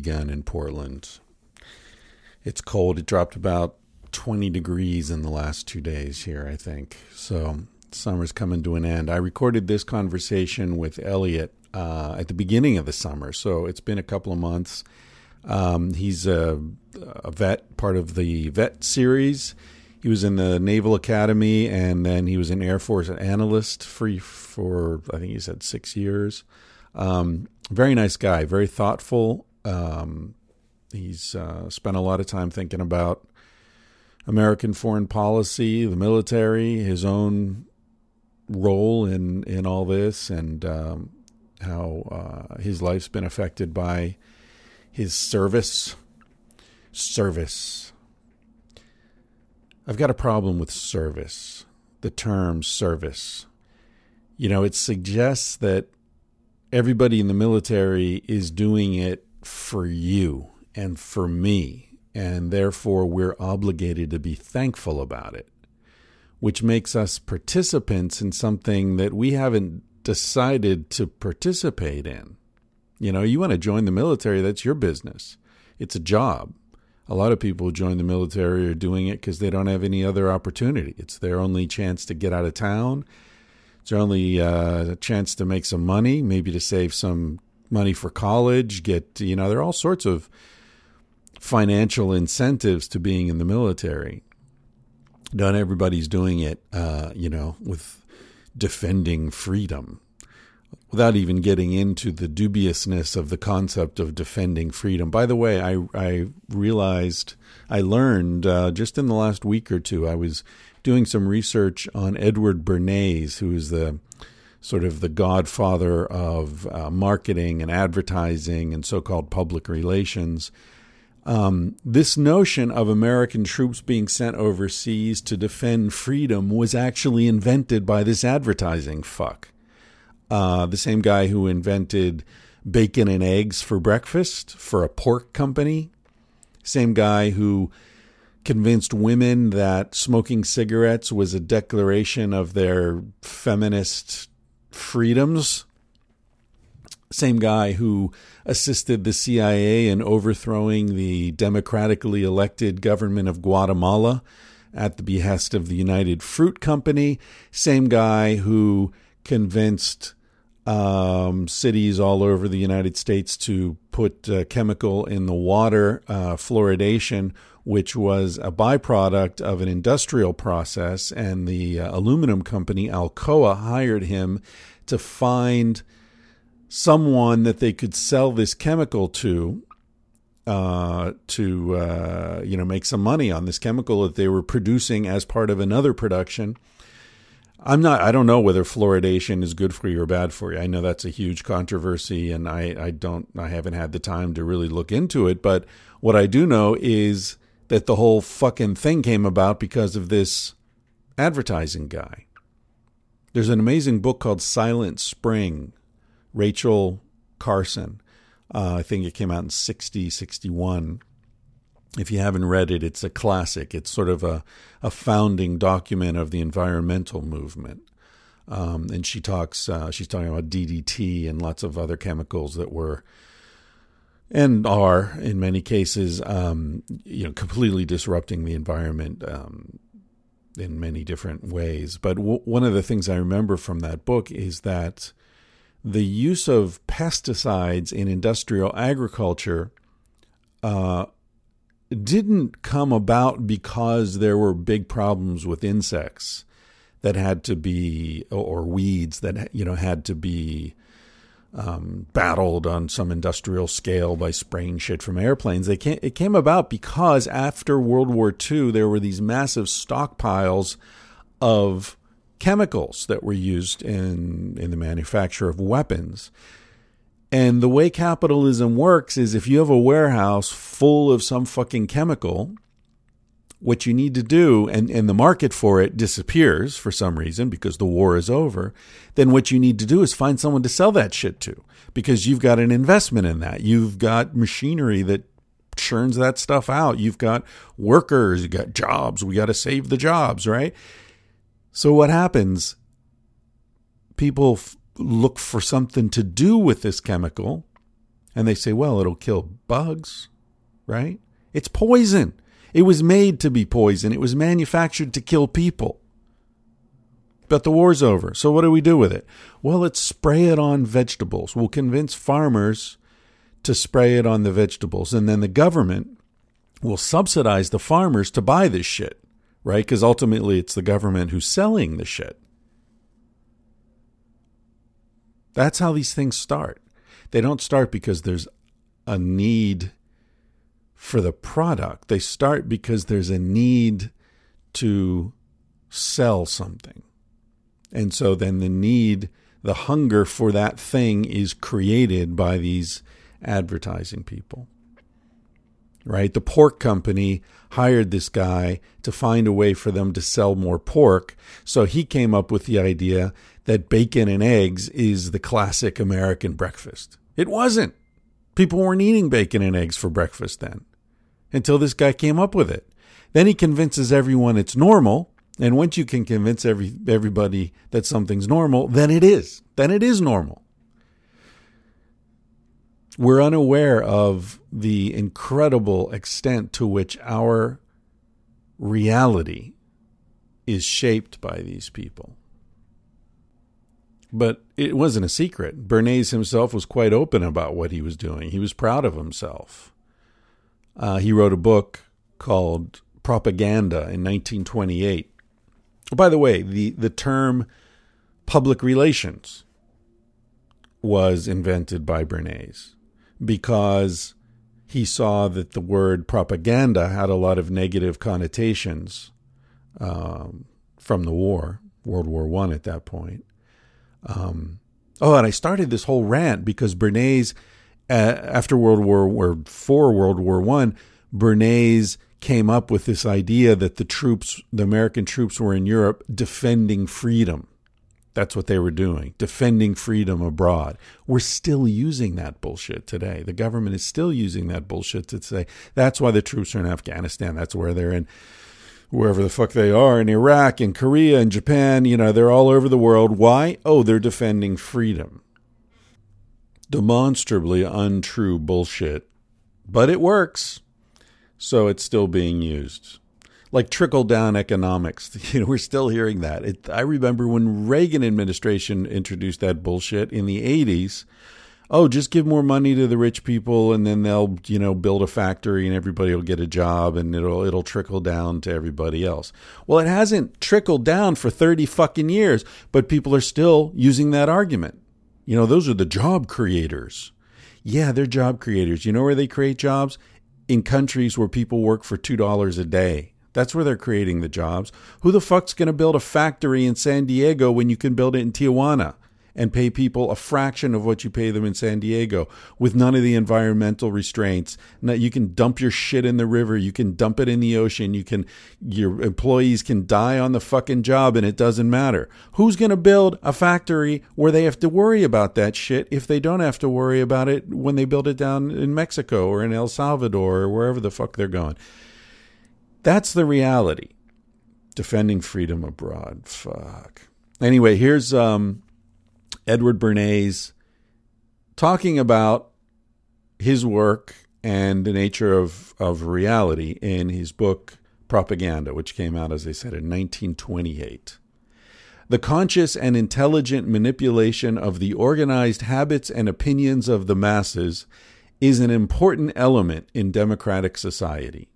Begun in Portland. It's cold. It dropped about 20 degrees in the last two days here, I think. So summer's coming to an end. I recorded this conversation with Elliot uh, at the beginning of the summer, so it's been a couple of months. Um, he's a, a vet, part of the vet series. He was in the Naval Academy, and then he was an Air Force analyst for for I think he said six years. Um, very nice guy, very thoughtful. Um, he's uh, spent a lot of time thinking about American foreign policy, the military, his own role in in all this, and um, how uh, his life's been affected by his service. Service. I've got a problem with service. The term service. You know, it suggests that everybody in the military is doing it for you and for me, and therefore we're obligated to be thankful about it, which makes us participants in something that we haven't decided to participate in. You know, you want to join the military, that's your business. It's a job. A lot of people who join the military are doing it because they don't have any other opportunity. It's their only chance to get out of town it's your only uh, chance to make some money, maybe to save some money for college. Get you know there are all sorts of financial incentives to being in the military. Not everybody's doing it, uh, you know, with defending freedom, without even getting into the dubiousness of the concept of defending freedom. By the way, I I realized I learned uh, just in the last week or two. I was doing some research on Edward Bernays, who is the sort of the godfather of uh, marketing and advertising and so called public relations. Um, this notion of American troops being sent overseas to defend freedom was actually invented by this advertising fuck. Uh, the same guy who invented bacon and eggs for breakfast for a pork company. Same guy who convinced women that smoking cigarettes was a declaration of their feminist freedoms. Same guy who assisted the CIA in overthrowing the democratically elected government of Guatemala at the behest of the United Fruit Company. Same guy who convinced um, cities all over the United States to put uh, chemical in the water, uh, fluoridation, which was a byproduct of an industrial process. And the uh, aluminum company Alcoa hired him to find someone that they could sell this chemical to. Uh, to uh, you know make some money on this chemical that they were producing as part of another production, I'm not. I don't know whether fluoridation is good for you or bad for you. I know that's a huge controversy, and I, I don't. I haven't had the time to really look into it. But what I do know is that the whole fucking thing came about because of this advertising guy. There's an amazing book called Silent Spring, Rachel Carson. Uh, I think it came out in 60, 61 if you haven't read it, it's a classic. It's sort of a, a founding document of the environmental movement. Um, and she talks, uh, she's talking about DDT and lots of other chemicals that were and are in many cases, um, you know, completely disrupting the environment um, in many different ways. But w- one of the things I remember from that book is that the use of pesticides in industrial agriculture uh, didn't come about because there were big problems with insects that had to be or weeds that you know had to be um, battled on some industrial scale by spraying shit from airplanes. They came, it came about because after World War II, there were these massive stockpiles of chemicals that were used in in the manufacture of weapons. And the way capitalism works is if you have a warehouse full of some fucking chemical, what you need to do, and, and the market for it disappears for some reason because the war is over, then what you need to do is find someone to sell that shit to because you've got an investment in that. You've got machinery that churns that stuff out. You've got workers, you've got jobs. We got to save the jobs, right? So what happens? People f- look for something to do with this chemical and they say, well, it'll kill bugs, right? It's poison. It was made to be poison. It was manufactured to kill people. But the war's over. So what do we do with it? Well, let's spray it on vegetables. We'll convince farmers to spray it on the vegetables. And then the government will subsidize the farmers to buy this shit, right? Because ultimately it's the government who's selling the shit. That's how these things start. They don't start because there's a need for the product. They start because there's a need to sell something. And so then the need, the hunger for that thing is created by these advertising people. Right? The pork company hired this guy to find a way for them to sell more pork. So he came up with the idea that bacon and eggs is the classic American breakfast. It wasn't. People weren't eating bacon and eggs for breakfast then until this guy came up with it. Then he convinces everyone it's normal. And once you can convince every, everybody that something's normal, then it is. Then it is normal. We're unaware of the incredible extent to which our reality is shaped by these people. But it wasn't a secret. Bernays himself was quite open about what he was doing. He was proud of himself. Uh, he wrote a book called Propaganda in 1928. By the way, the, the term public relations was invented by Bernays because he saw that the word propaganda had a lot of negative connotations um, from the war, World War One at that point. Um, oh, and I started this whole rant because Bernays, uh, after World War or for World War One, Bernays came up with this idea that the troops, the American troops, were in Europe defending freedom. That's what they were doing, defending freedom abroad. We're still using that bullshit today. The government is still using that bullshit to say that's why the troops are in Afghanistan. That's where they're in wherever the fuck they are in Iraq and Korea and Japan, you know, they're all over the world. Why? Oh, they're defending freedom. Demonstrably untrue bullshit. But it works. So it's still being used. Like trickle down economics. You know, we're still hearing that. It, I remember when Reagan administration introduced that bullshit in the 80s oh, just give more money to the rich people and then they'll, you know, build a factory and everybody will get a job and it'll it'll trickle down to everybody else. Well, it hasn't trickled down for 30 fucking years, but people are still using that argument. You know, those are the job creators. Yeah, they're job creators. You know where they create jobs? In countries where people work for $2 a day. That's where they're creating the jobs. Who the fuck's going to build a factory in San Diego when you can build it in Tijuana? And pay people a fraction of what you pay them in San Diego with none of the environmental restraints. Now you can dump your shit in the river, you can dump it in the ocean, you can your employees can die on the fucking job and it doesn't matter. Who's going to build a factory where they have to worry about that shit if they don't have to worry about it when they build it down in Mexico or in El Salvador or wherever the fuck they're going? That's the reality. Defending freedom abroad. Fuck. Anyway, here's um Edward Bernays talking about his work and the nature of, of reality in his book Propaganda, which came out, as I said, in 1928. The conscious and intelligent manipulation of the organized habits and opinions of the masses is an important element in democratic society.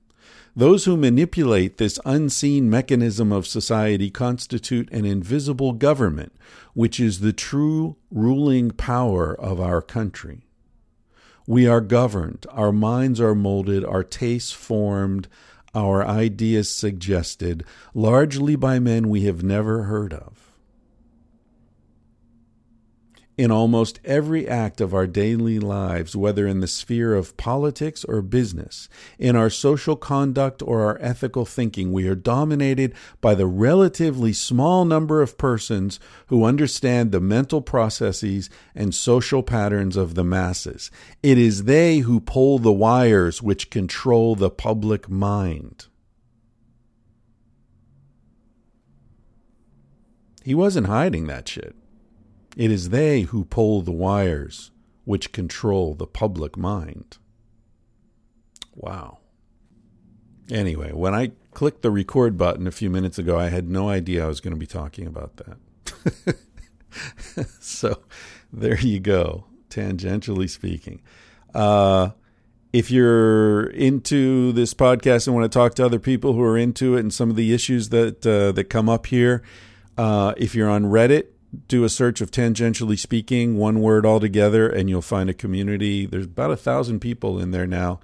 Those who manipulate this unseen mechanism of society constitute an invisible government, which is the true ruling power of our country. We are governed, our minds are molded, our tastes formed, our ideas suggested, largely by men we have never heard of. In almost every act of our daily lives, whether in the sphere of politics or business, in our social conduct or our ethical thinking, we are dominated by the relatively small number of persons who understand the mental processes and social patterns of the masses. It is they who pull the wires which control the public mind. He wasn't hiding that shit. It is they who pull the wires which control the public mind. Wow. Anyway, when I clicked the record button a few minutes ago, I had no idea I was going to be talking about that. so there you go, tangentially speaking. Uh, if you're into this podcast and want to talk to other people who are into it and some of the issues that uh, that come up here, uh, if you're on Reddit, do a search of tangentially speaking, one word altogether, and you'll find a community. There's about a thousand people in there now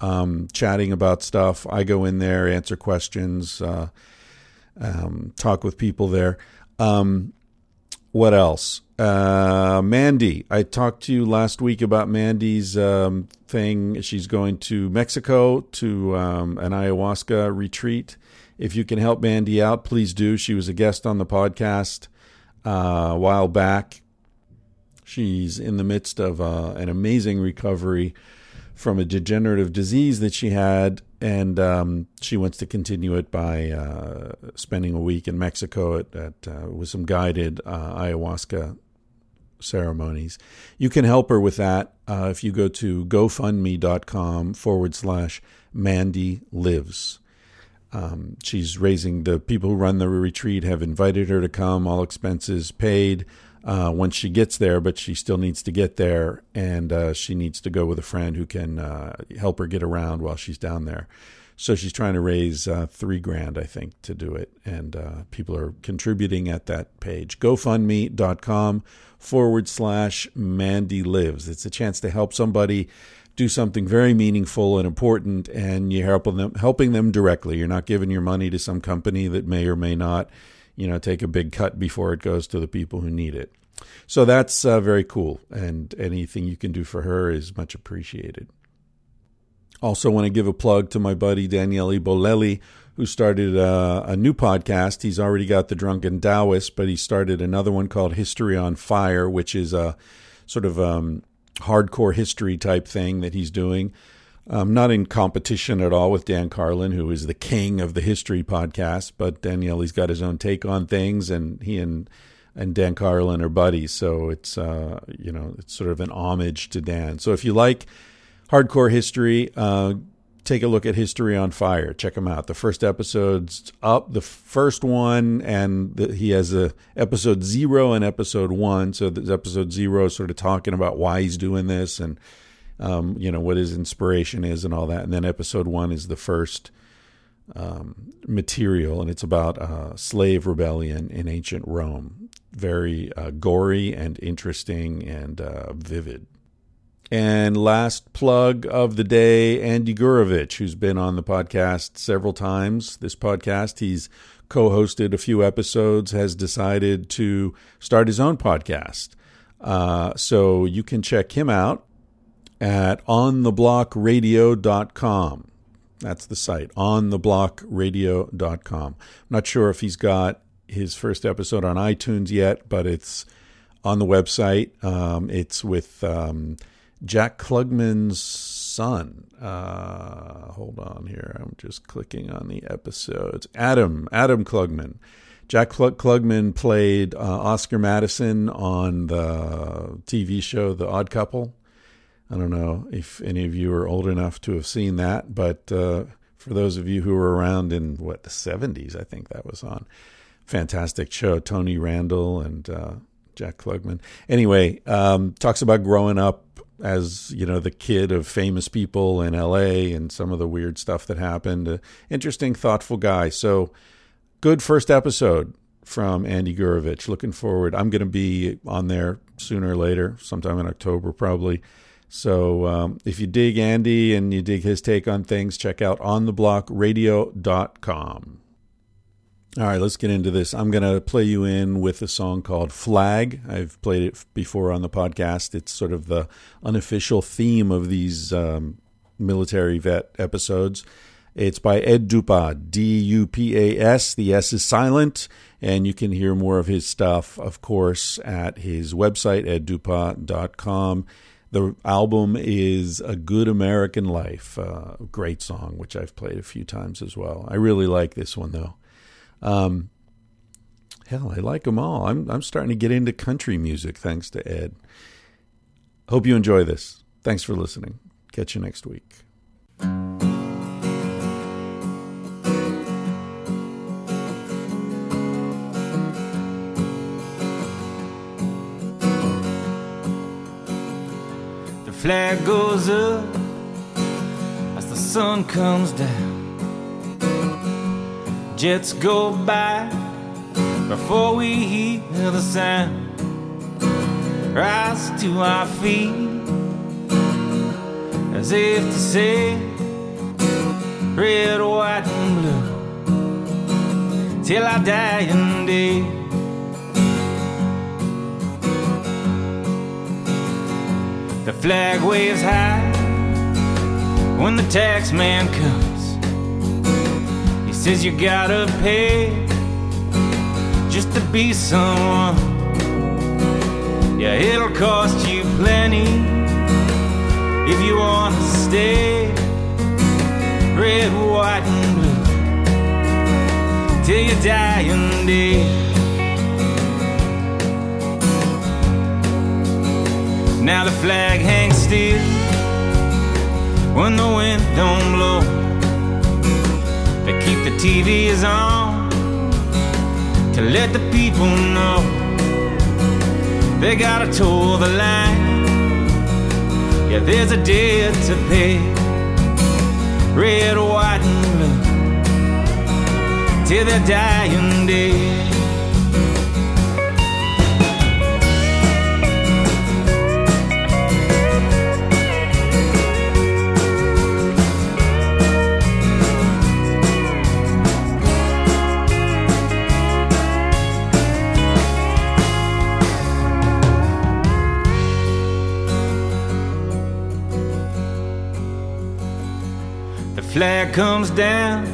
um, chatting about stuff. I go in there, answer questions, uh, um, talk with people there. Um, what else? Uh, Mandy, I talked to you last week about Mandy's um, thing. She's going to Mexico to um, an ayahuasca retreat. If you can help Mandy out, please do. She was a guest on the podcast uh, a while back. She's in the midst of uh, an amazing recovery from a degenerative disease that she had, and um, she wants to continue it by uh, spending a week in Mexico at, at uh, with some guided uh, ayahuasca ceremonies. You can help her with that uh, if you go to gofundme.com forward slash Mandy Lives. Um, she's raising the people who run the retreat have invited her to come, all expenses paid uh, once she gets there, but she still needs to get there, and uh, she needs to go with a friend who can uh, help her get around while she's down there. So she's trying to raise uh, three grand, I think, to do it, and uh, people are contributing at that page. GoFundMe.com forward slash Mandy Lives. It's a chance to help somebody do something very meaningful and important, and you're helping them helping them directly. You're not giving your money to some company that may or may not, you know, take a big cut before it goes to the people who need it. So that's uh, very cool, and anything you can do for her is much appreciated. Also, want to give a plug to my buddy Daniele Bolelli, who started uh, a new podcast. He's already got the Drunken Taoist, but he started another one called History on Fire, which is a sort of um, hardcore history type thing that he's doing. Um, not in competition at all with Dan Carlin, who is the king of the history podcast, but Daniele's got his own take on things, and he and and Dan Carlin are buddies. So it's uh, you know it's sort of an homage to Dan. So if you like hardcore history, uh, take a look at History on Fire. Check him out. The first episode's up, the first one, and the, he has a episode zero and episode one. So there's episode zero sort of talking about why he's doing this and um, you know what his inspiration is and all that. And then episode one is the first um, material, and it's about uh, slave rebellion in ancient Rome. Very uh, gory and interesting and uh, vivid. And last plug of the day, Andy Gurevich, who's been on the podcast several times. This podcast, he's co hosted a few episodes, has decided to start his own podcast. Uh, so you can check him out at ontheblockradio.com. That's the site, ontheblockradio.com. I'm not sure if he's got his first episode on iTunes yet, but it's on the website. Um, it's with. Um, Jack Klugman's son. Uh, hold on here. I'm just clicking on the episodes. Adam, Adam Klugman. Jack Klugman played uh, Oscar Madison on the TV show The Odd Couple. I don't know if any of you are old enough to have seen that, but uh, for those of you who were around in what the 70s, I think that was on. Fantastic show. Tony Randall and uh, Jack Klugman. Anyway, um, talks about growing up as you know the kid of famous people in LA and some of the weird stuff that happened. Uh, interesting, thoughtful guy. So good first episode from Andy Gurevich. Looking forward. I'm going to be on there sooner or later, sometime in October probably. So um, if you dig Andy and you dig his take on things, check out ontheblockradio.com. All right, let's get into this. I'm going to play you in with a song called Flag. I've played it before on the podcast. It's sort of the unofficial theme of these um, military vet episodes. It's by Ed Dupas, D U P A S. The S is silent, and you can hear more of his stuff, of course, at his website, eddupas.com. The album is A Good American Life, great song, which I've played a few times as well. I really like this one, though. Um, hell, I like them all. I'm I'm starting to get into country music thanks to Ed. Hope you enjoy this. Thanks for listening. Catch you next week. The flag goes up as the sun comes down. Jets go by before we hear the sound. Rise to our feet as if to say, red, white, and blue, till I die in day. The flag waves high when the tax man comes. Says you gotta pay just to be someone. Yeah, it'll cost you plenty if you wanna stay red, white, and blue till you die in day. Now the flag hangs still when the wind don't blow. They keep the TVs on to let the people know they gotta toe the line. Yeah, there's a debt to pay. Red, white, and blue till their dying day. Flag comes down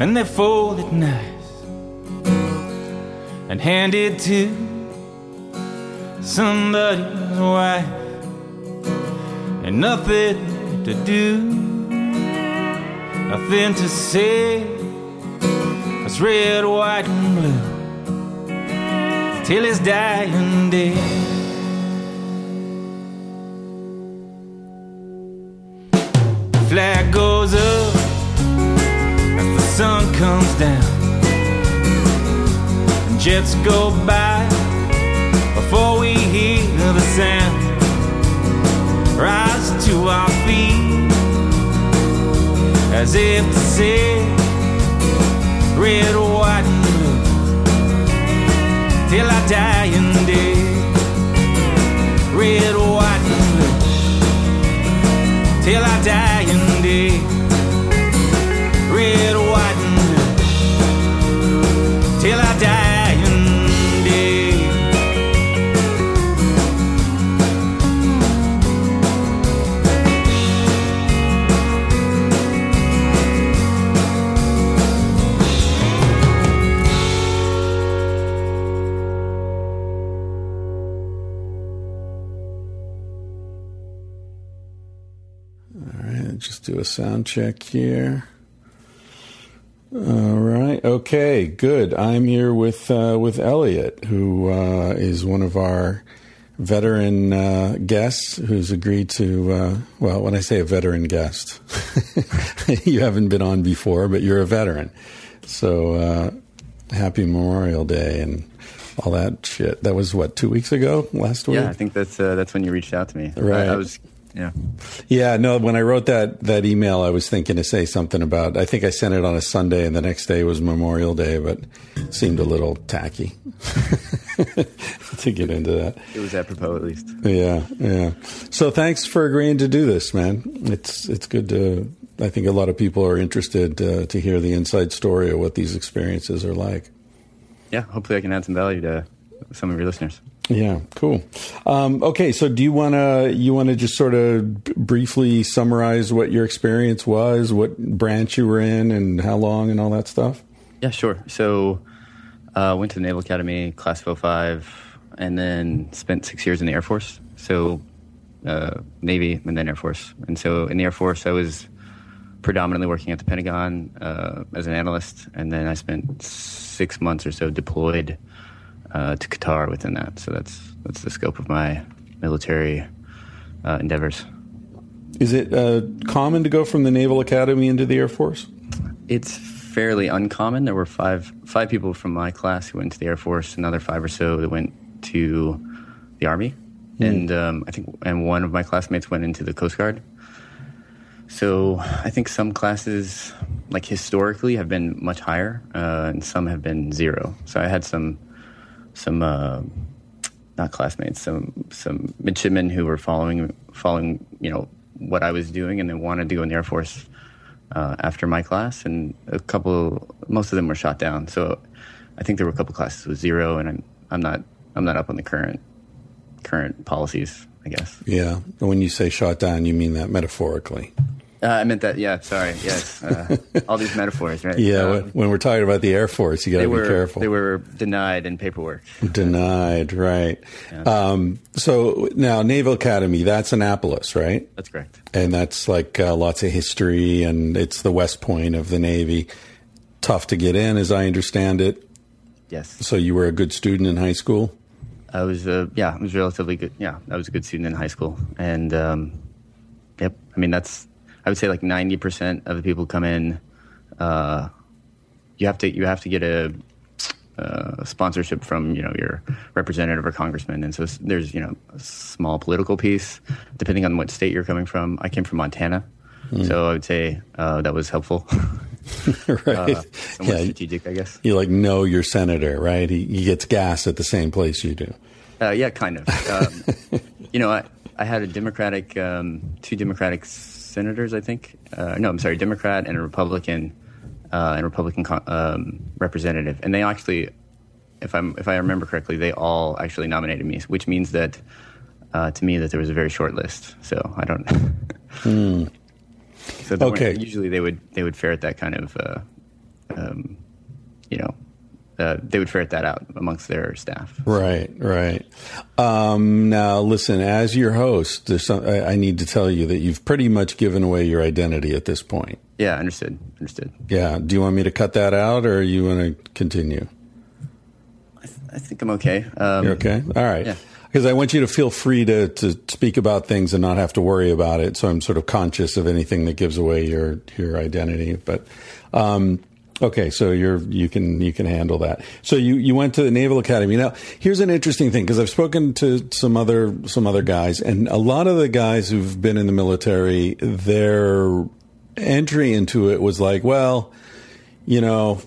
and they fold it nice and hand it to somebody's wife and nothing to do, nothing to say. It's red, white, and blue till his dying day. Goes up as the sun comes down. And jets go by before we hear the sound. Rise to our feet as if to say, red, white, and blue till I die in day. Red, white, and blue till I die in day. Sound check here. All right, okay, good. I'm here with uh, with Elliot, who uh, is one of our veteran uh, guests, who's agreed to. Uh, well, when I say a veteran guest, you haven't been on before, but you're a veteran. So uh, happy Memorial Day and all that shit. That was what two weeks ago, last week. Yeah, I think that's uh, that's when you reached out to me. Right. I, I was, yeah. Yeah, no, when I wrote that that email I was thinking to say something about I think I sent it on a Sunday and the next day was Memorial Day, but seemed a little tacky to get into that. It was apropos, at least. Yeah, yeah. So thanks for agreeing to do this, man. It's it's good to I think a lot of people are interested uh, to hear the inside story of what these experiences are like. Yeah, hopefully I can add some value to some of your listeners. Yeah, cool. Um, okay, so do you want to you want to just sort of briefly summarize what your experience was, what branch you were in, and how long, and all that stuff? Yeah, sure. So, uh, went to the Naval Academy, class of 05, and then spent six years in the Air Force. So, uh, Navy and then Air Force. And so, in the Air Force, I was predominantly working at the Pentagon uh, as an analyst, and then I spent six months or so deployed uh, to Qatar within that. So that's that's the scope of my military uh, endeavors. Is it uh, common to go from the Naval Academy into the Air Force? It's fairly uncommon. There were five five people from my class who went to the Air Force, another five or so that went to the Army, and um, I think and one of my classmates went into the Coast Guard. So I think some classes, like historically, have been much higher, uh, and some have been zero. So I had some some uh, not classmates, some some midshipmen who were following following you know what I was doing, and they wanted to go in the Air Force uh, after my class, and a couple, most of them were shot down. So I think there were a couple classes with zero, and I'm I'm not I'm not up on the current current policies, I guess. Yeah. When you say shot down, you mean that metaphorically. Uh, I meant that. Yeah, sorry. Yes, uh, all these metaphors, right? Yeah. Uh, when, when we're talking about the Air Force, you got to be were careful. they were denied in paperwork. Denied, right. Um, so now, Naval Academy, that's Annapolis, right? That's correct. And that's like uh, lots of history, and it's the West Point of the Navy. Tough to get in, as I understand it. Yes, So you were a good student in high school? I was. Uh, yeah, I was relatively good. Yeah, I was a good student in high school, and um, yep. I mean, that's. I would say like ninety percent of the people come in. Uh, you have to you have to get a uh, sponsorship from you know your representative or congressman, and so there's you know a small political piece depending on what state you're coming from. I came from Montana, so I would say uh, that was helpful, right. uh, yeah. strategic, I guess. You like know your senator, right? He, he gets gas at the same place you do. Uh, yeah, kind of. Um, you know, I, I had a Democratic, um, two Democratic senators, I think. Uh, no, I'm sorry, Democrat and a Republican, uh, and Republican um, representative, and they actually, if I'm if I remember correctly, they all actually nominated me, which means that uh, to me that there was a very short list. So I don't. So Okay. Usually they would they would ferret that kind of, uh, um, you know, uh, they would ferret that out amongst their staff. Right, right. Um, now, listen, as your host, there's some, I, I need to tell you that you've pretty much given away your identity at this point. Yeah, understood. Understood. Yeah. Do you want me to cut that out or you want to continue? I think I'm okay. Um, You're okay? All right. Yeah. Because I want you to feel free to, to speak about things and not have to worry about it. So I'm sort of conscious of anything that gives away your, your identity. But, um, okay. So you're, you can, you can handle that. So you, you went to the Naval Academy. Now, here's an interesting thing because I've spoken to some other, some other guys and a lot of the guys who've been in the military, their entry into it was like, well, you know,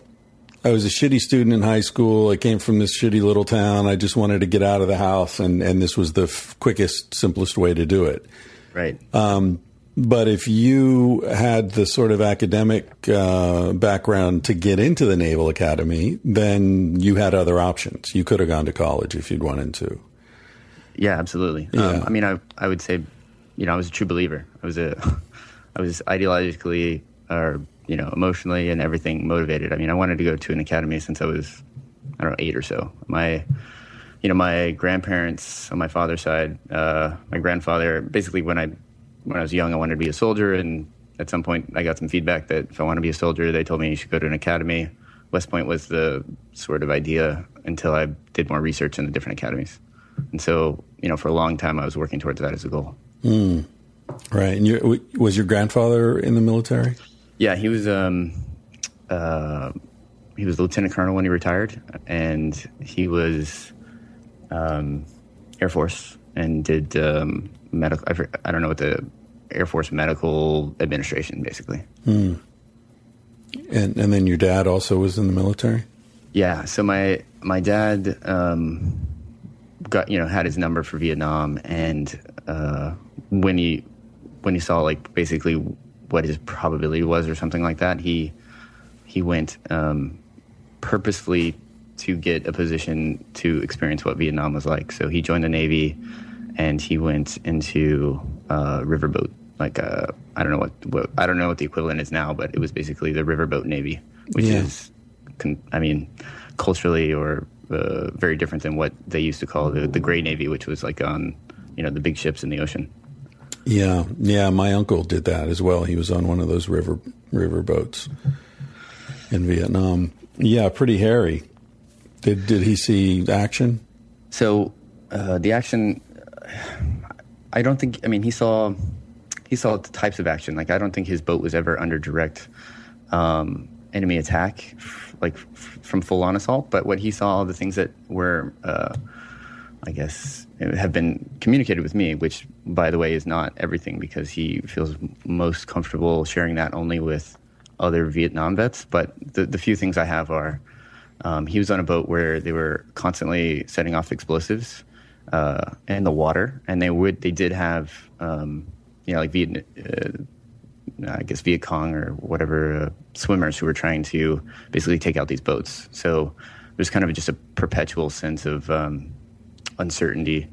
I was a shitty student in high school. I came from this shitty little town. I just wanted to get out of the house, and, and this was the f- quickest, simplest way to do it. Right. Um, But if you had the sort of academic uh, background to get into the Naval Academy, then you had other options. You could have gone to college if you'd wanted to. yeah, absolutely. Yeah. Um, I mean, I I would say, you know, I was a true believer. I was a, I was ideologically or you know emotionally and everything motivated. I mean, I wanted to go to an academy since I was, I don't know, eight or so. My, you know, my grandparents on my father's side, uh, my grandfather, basically when I when I was young, I wanted to be a soldier, and at some point, I got some feedback that if I want to be a soldier, they told me you should go to an academy. West Point was the sort of idea until I did more research in the different academies. And so, you know, for a long time, I was working towards that as a goal. Right. And you, w- was your grandfather in the military? Yeah, he was um, uh, he was lieutenant colonel when he retired, and he was um, Air Force and did um, medical. I, I don't know what the Air Force Medical Administration, basically. And, and then your dad also was in the military? Yeah. So my my dad um, got you know had his number for Vietnam, and uh, when he when he saw like basically what his probability was or something like that. He he went um, purposefully to get a position to experience what Vietnam was like. So he joined the Navy, and he went into uh, riverboat. Like uh, I don't know what, what I don't know what the equivalent is now, but it was basically the riverboat Navy, which Yeah. is, I mean, culturally or uh, very different than what they used to call the the Gray Navy, which was like on you know the big ships in the ocean. Yeah, yeah. My uncle did that as well. He was on one of those river river boats in Vietnam. Yeah, pretty hairy. Did did he see action? So uh, the action, I don't think. I mean, he saw he saw the types of action. Like I don't think his boat was ever under direct um, enemy attack, like from full on assault. But what he saw, the things that were, uh, I guess, have been communicated with me, which by the way is not everything because he feels most comfortable sharing that only with other Vietnam vets. But the the few things I have are. Um, he was on a boat where they were constantly setting off explosives uh, in the water, and they would they did have um, you know like Viet, uh, I guess Viet Cong or whatever uh, swimmers who were trying to basically take out these boats. So there's kind of just a perpetual sense of um, uncertainty,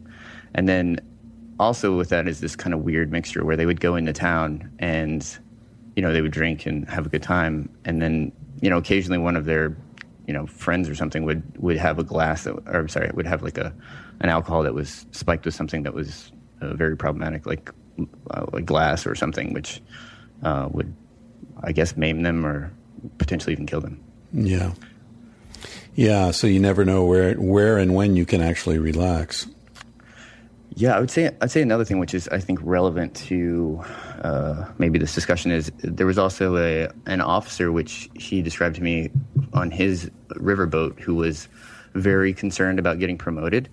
and then also with that is this kind of weird mixture where they would go into town and you know they would drink and have a good time, and then you know occasionally one of their you know friends or something would would have a glass that or I'm sorry would have like a an alcohol that was spiked with something that was uh, very problematic like like glass or something which uh, would I guess maim them or potentially even kill them. Yeah, yeah. So you never know where where and when you can actually relax. Yeah, I would say I'd say another thing which is I think relevant to uh, maybe this discussion is there was also a an officer which he described to me on his riverboat who was very concerned about getting promoted,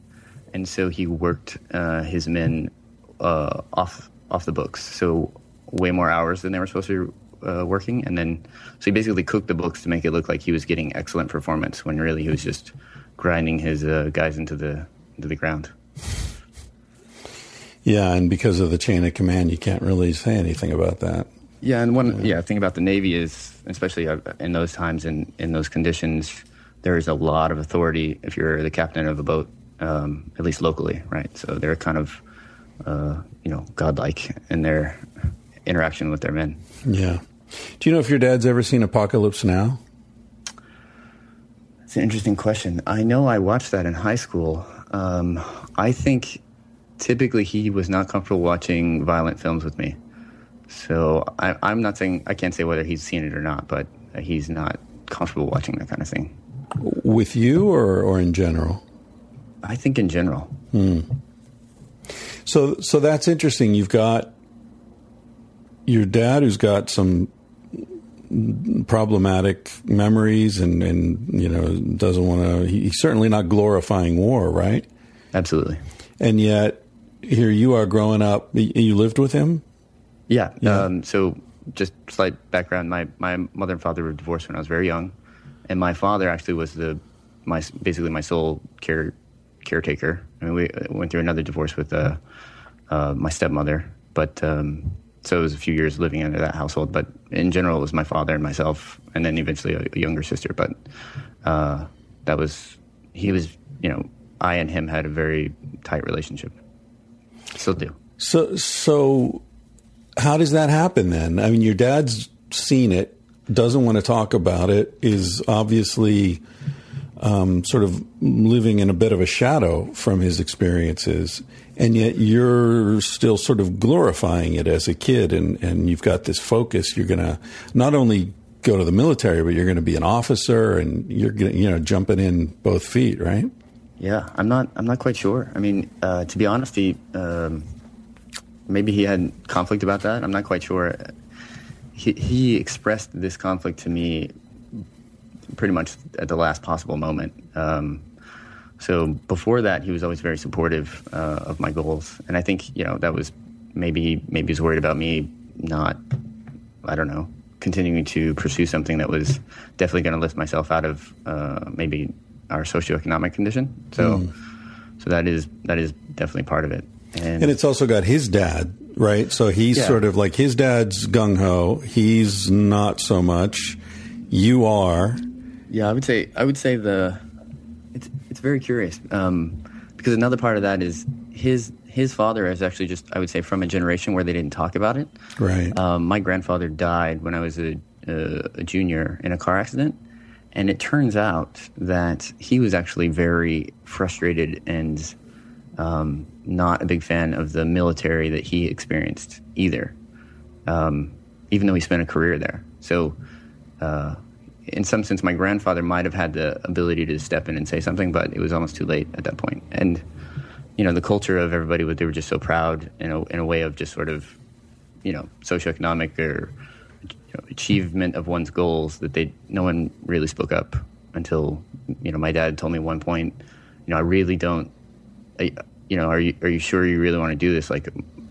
and so he worked uh, his men uh, off off the books, so way more hours than they were supposed to be uh, working, and then so he basically cooked the books to make it look like he was getting excellent performance when really he was just grinding his uh, guys into the into the ground. Yeah, and because of the chain of command, you can't really say anything about that. Yeah, and one yeah, thing about the Navy is, especially uh, in those times and in those conditions, there is a lot of authority if you're the captain of a boat, um, at least locally, right? So they're kind of, uh, you know, godlike in their interaction with their men. Yeah. Do you know if your dad's ever seen Apocalypse Now? It's an interesting question. I know I watched that in high school. Um, I think typically he was not comfortable watching violent films with me. So I, I'm not saying I can't say whether he's seen it or not, but he's not comfortable watching that kind of thing. With you or, or in general? I think in general. So so that's interesting. You've got your dad who's got some problematic memories and, and you know doesn't want to he's certainly not glorifying war, right? Absolutely. And yet here you are growing up you lived with him? Yeah. Yeah. Um, so just slight background. My my mother and father were divorced when I was very young, and my father actually was the my basically my sole care caretaker. I mean, we uh, went through another divorce with uh, uh, my stepmother, but um, so it was a few years living under that household. But in general, it was my father and myself, and then eventually a, a younger sister. But uh, that was he was you know I and him had a very tight relationship. Still do. So so how does that happen then? I mean your dad's seen it, doesn't want to talk about it, is obviously um, sort of living in a bit of a shadow from his experiences, and yet you're still sort of glorifying it as a kid, and, and you've got this focus. You're going to not only go to the military, but you're going to be an officer, and you're going you know jumping in both feet, right? Yeah, I'm not. I'm not quite sure. I mean, uh, to be honest, he um, maybe he had conflict about that. I'm not quite sure. He, he expressed this conflict to me pretty much at the last possible moment. Um, so before that, he was always very supportive uh, of my goals, and I think you know that was maybe maybe he's worried about me not. I don't know. Continuing to pursue something that was definitely going to lift myself out of uh, maybe our socioeconomic condition. So, so that is that is definitely part of it. And it's also got his dad, right? So he's Yeah. sort of like his dad's gung ho. He's not so much. You are. Yeah, I would say I would say the it's very curious um, because another part of that is his his father is actually just I would say from a generation where they didn't talk about it. Right. Um, my grandfather died when I was a, a, a junior in a car accident, and it turns out that he was actually very frustrated and um, not a big fan of the military that he experienced either, um, even though he spent a career there. So, uh, in some sense, my grandfather might have had the ability to step in and say something, but it was almost too late at that point. And you know, the culture of everybody, they were just so proud in a, in a way of just sort of, you know, socioeconomic or you know, achievement of one's goals that they no one really spoke up until you know my dad told me at one point, you know, I really don't, I, you know, are you are you sure you really want to do this? Like,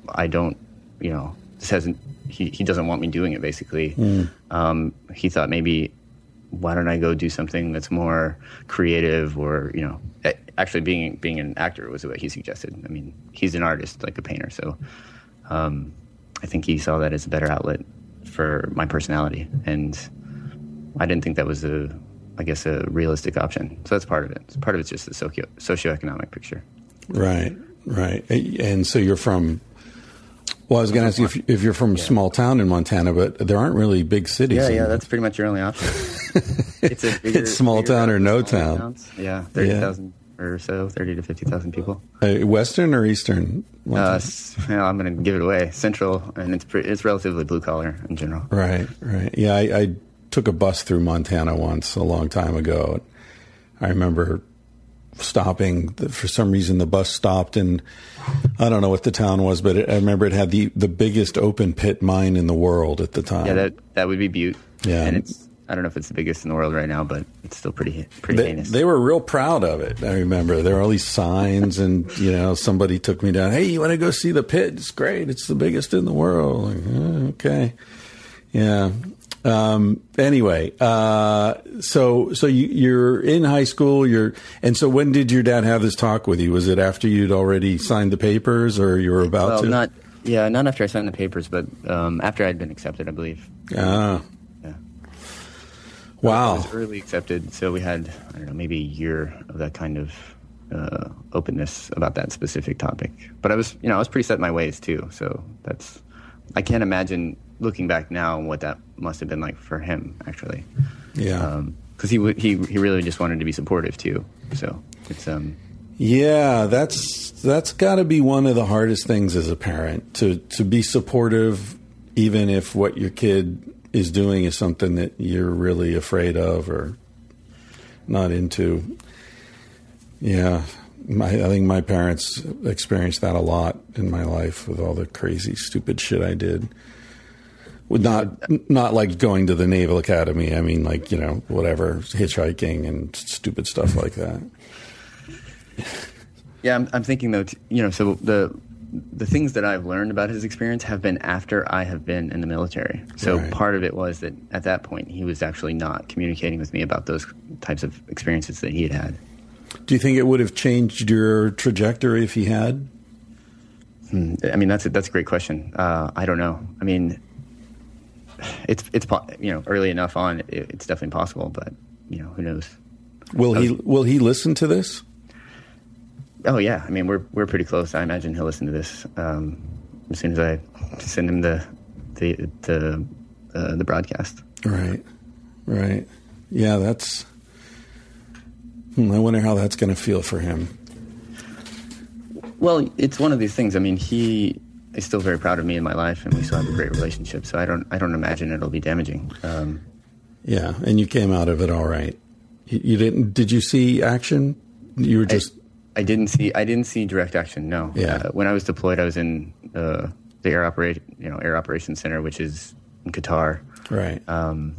I don't, you know, this hasn't. He he doesn't want me doing it. Basically, um, he thought maybe why don't I go do something that's more creative or you know actually being being an actor was what he suggested. I mean, he's an artist like a painter, so um, I think he saw that as a better outlet for my personality, and I didn't think that was a I guess a realistic option. So that's part of it. Part of it's just the socio socioeconomic picture. Right. Right. And so you're from. Well, I was going to ask you if, if you're from a small town in Montana, but there aren't really big cities. Yeah, yeah, that's pretty much your only option. it's a bigger, It's small town or no town. towns. Yeah, thirty thousand or so, thirty to fifty thousand people. Uh, Western or Eastern? Uh, s- well, I'm going to give it away. Central, and it's pre- it's relatively blue collar in general. Right, right. Yeah, I, I took a bus through Montana once a long time ago. I remember stopping. For some reason, the bus stopped, and I don't know what the town was, but it, I remember it had the, the biggest open pit mine in the world at the time. Yeah, that that would be Butte. Yeah. and it's I don't know if it's the biggest in the world right now, but it's still pretty pretty they, heinous. they were real proud of it. I remember there were all these signs, and you know, somebody took me down. Hey, you want to go see the pit? It's great. It's the biggest in the world. Like, "Oh, okay, yeah. Um, anyway, uh, so so you, you're in high school. You're and so when did your dad have this talk with you? Was it after you'd already signed the papers, or you were about well, to? not yeah, not after I signed the papers, but um, after I'd been accepted, I believe. Ah, Yeah. I wow. was early accepted, so we had I don't know maybe a year of that kind of uh, openness about that specific topic. But I was you know I was pretty set in my ways too, so that's I can't imagine looking back now what that must have been like for him actually, Yeah. because he he he really just wanted to be supportive too. So it's um Yeah, that's that's got to be one of the hardest things as a parent to to be supportive, even if what your kid is doing is something that you're really afraid of or not into. Yeah, my, I think my parents experienced that a lot in my life with all the crazy, stupid shit I did. Not not like going to the Naval Academy. I mean, like you know, whatever, hitchhiking and stupid stuff like that. Yeah, I'm, I'm thinking though, t- you know, so the the things that I've learned about his experience have been after I have been in the military. So Right. part of it was that at that point he was actually not communicating with me about those types of experiences that he had had. Do you think it would have changed your trajectory if he had? I mean, that's a, that's a great question. Uh, I don't know. I mean, it's it's you know early enough on, it, it's definitely possible, but you know who knows. Will he will he listen to this? Oh yeah, I mean we're we're pretty close. I imagine he'll listen to this um, as soon as I send him the the the uh, the broadcast. Right. Right. Yeah, that's hmm, I wonder how that's going to feel for him. Well, it's one of these things. I mean, he is still very proud of me in my life, and we still have a great relationship. So I don't I don't imagine it'll be damaging. Um, Yeah, and you came out of it all right. You, you didn't did you see action? You were just I didn't see I didn't see direct action. No. Yeah. Uh, when I was deployed, I was in uh, the air operate you know air operations center, which is in Qatar. right. Um,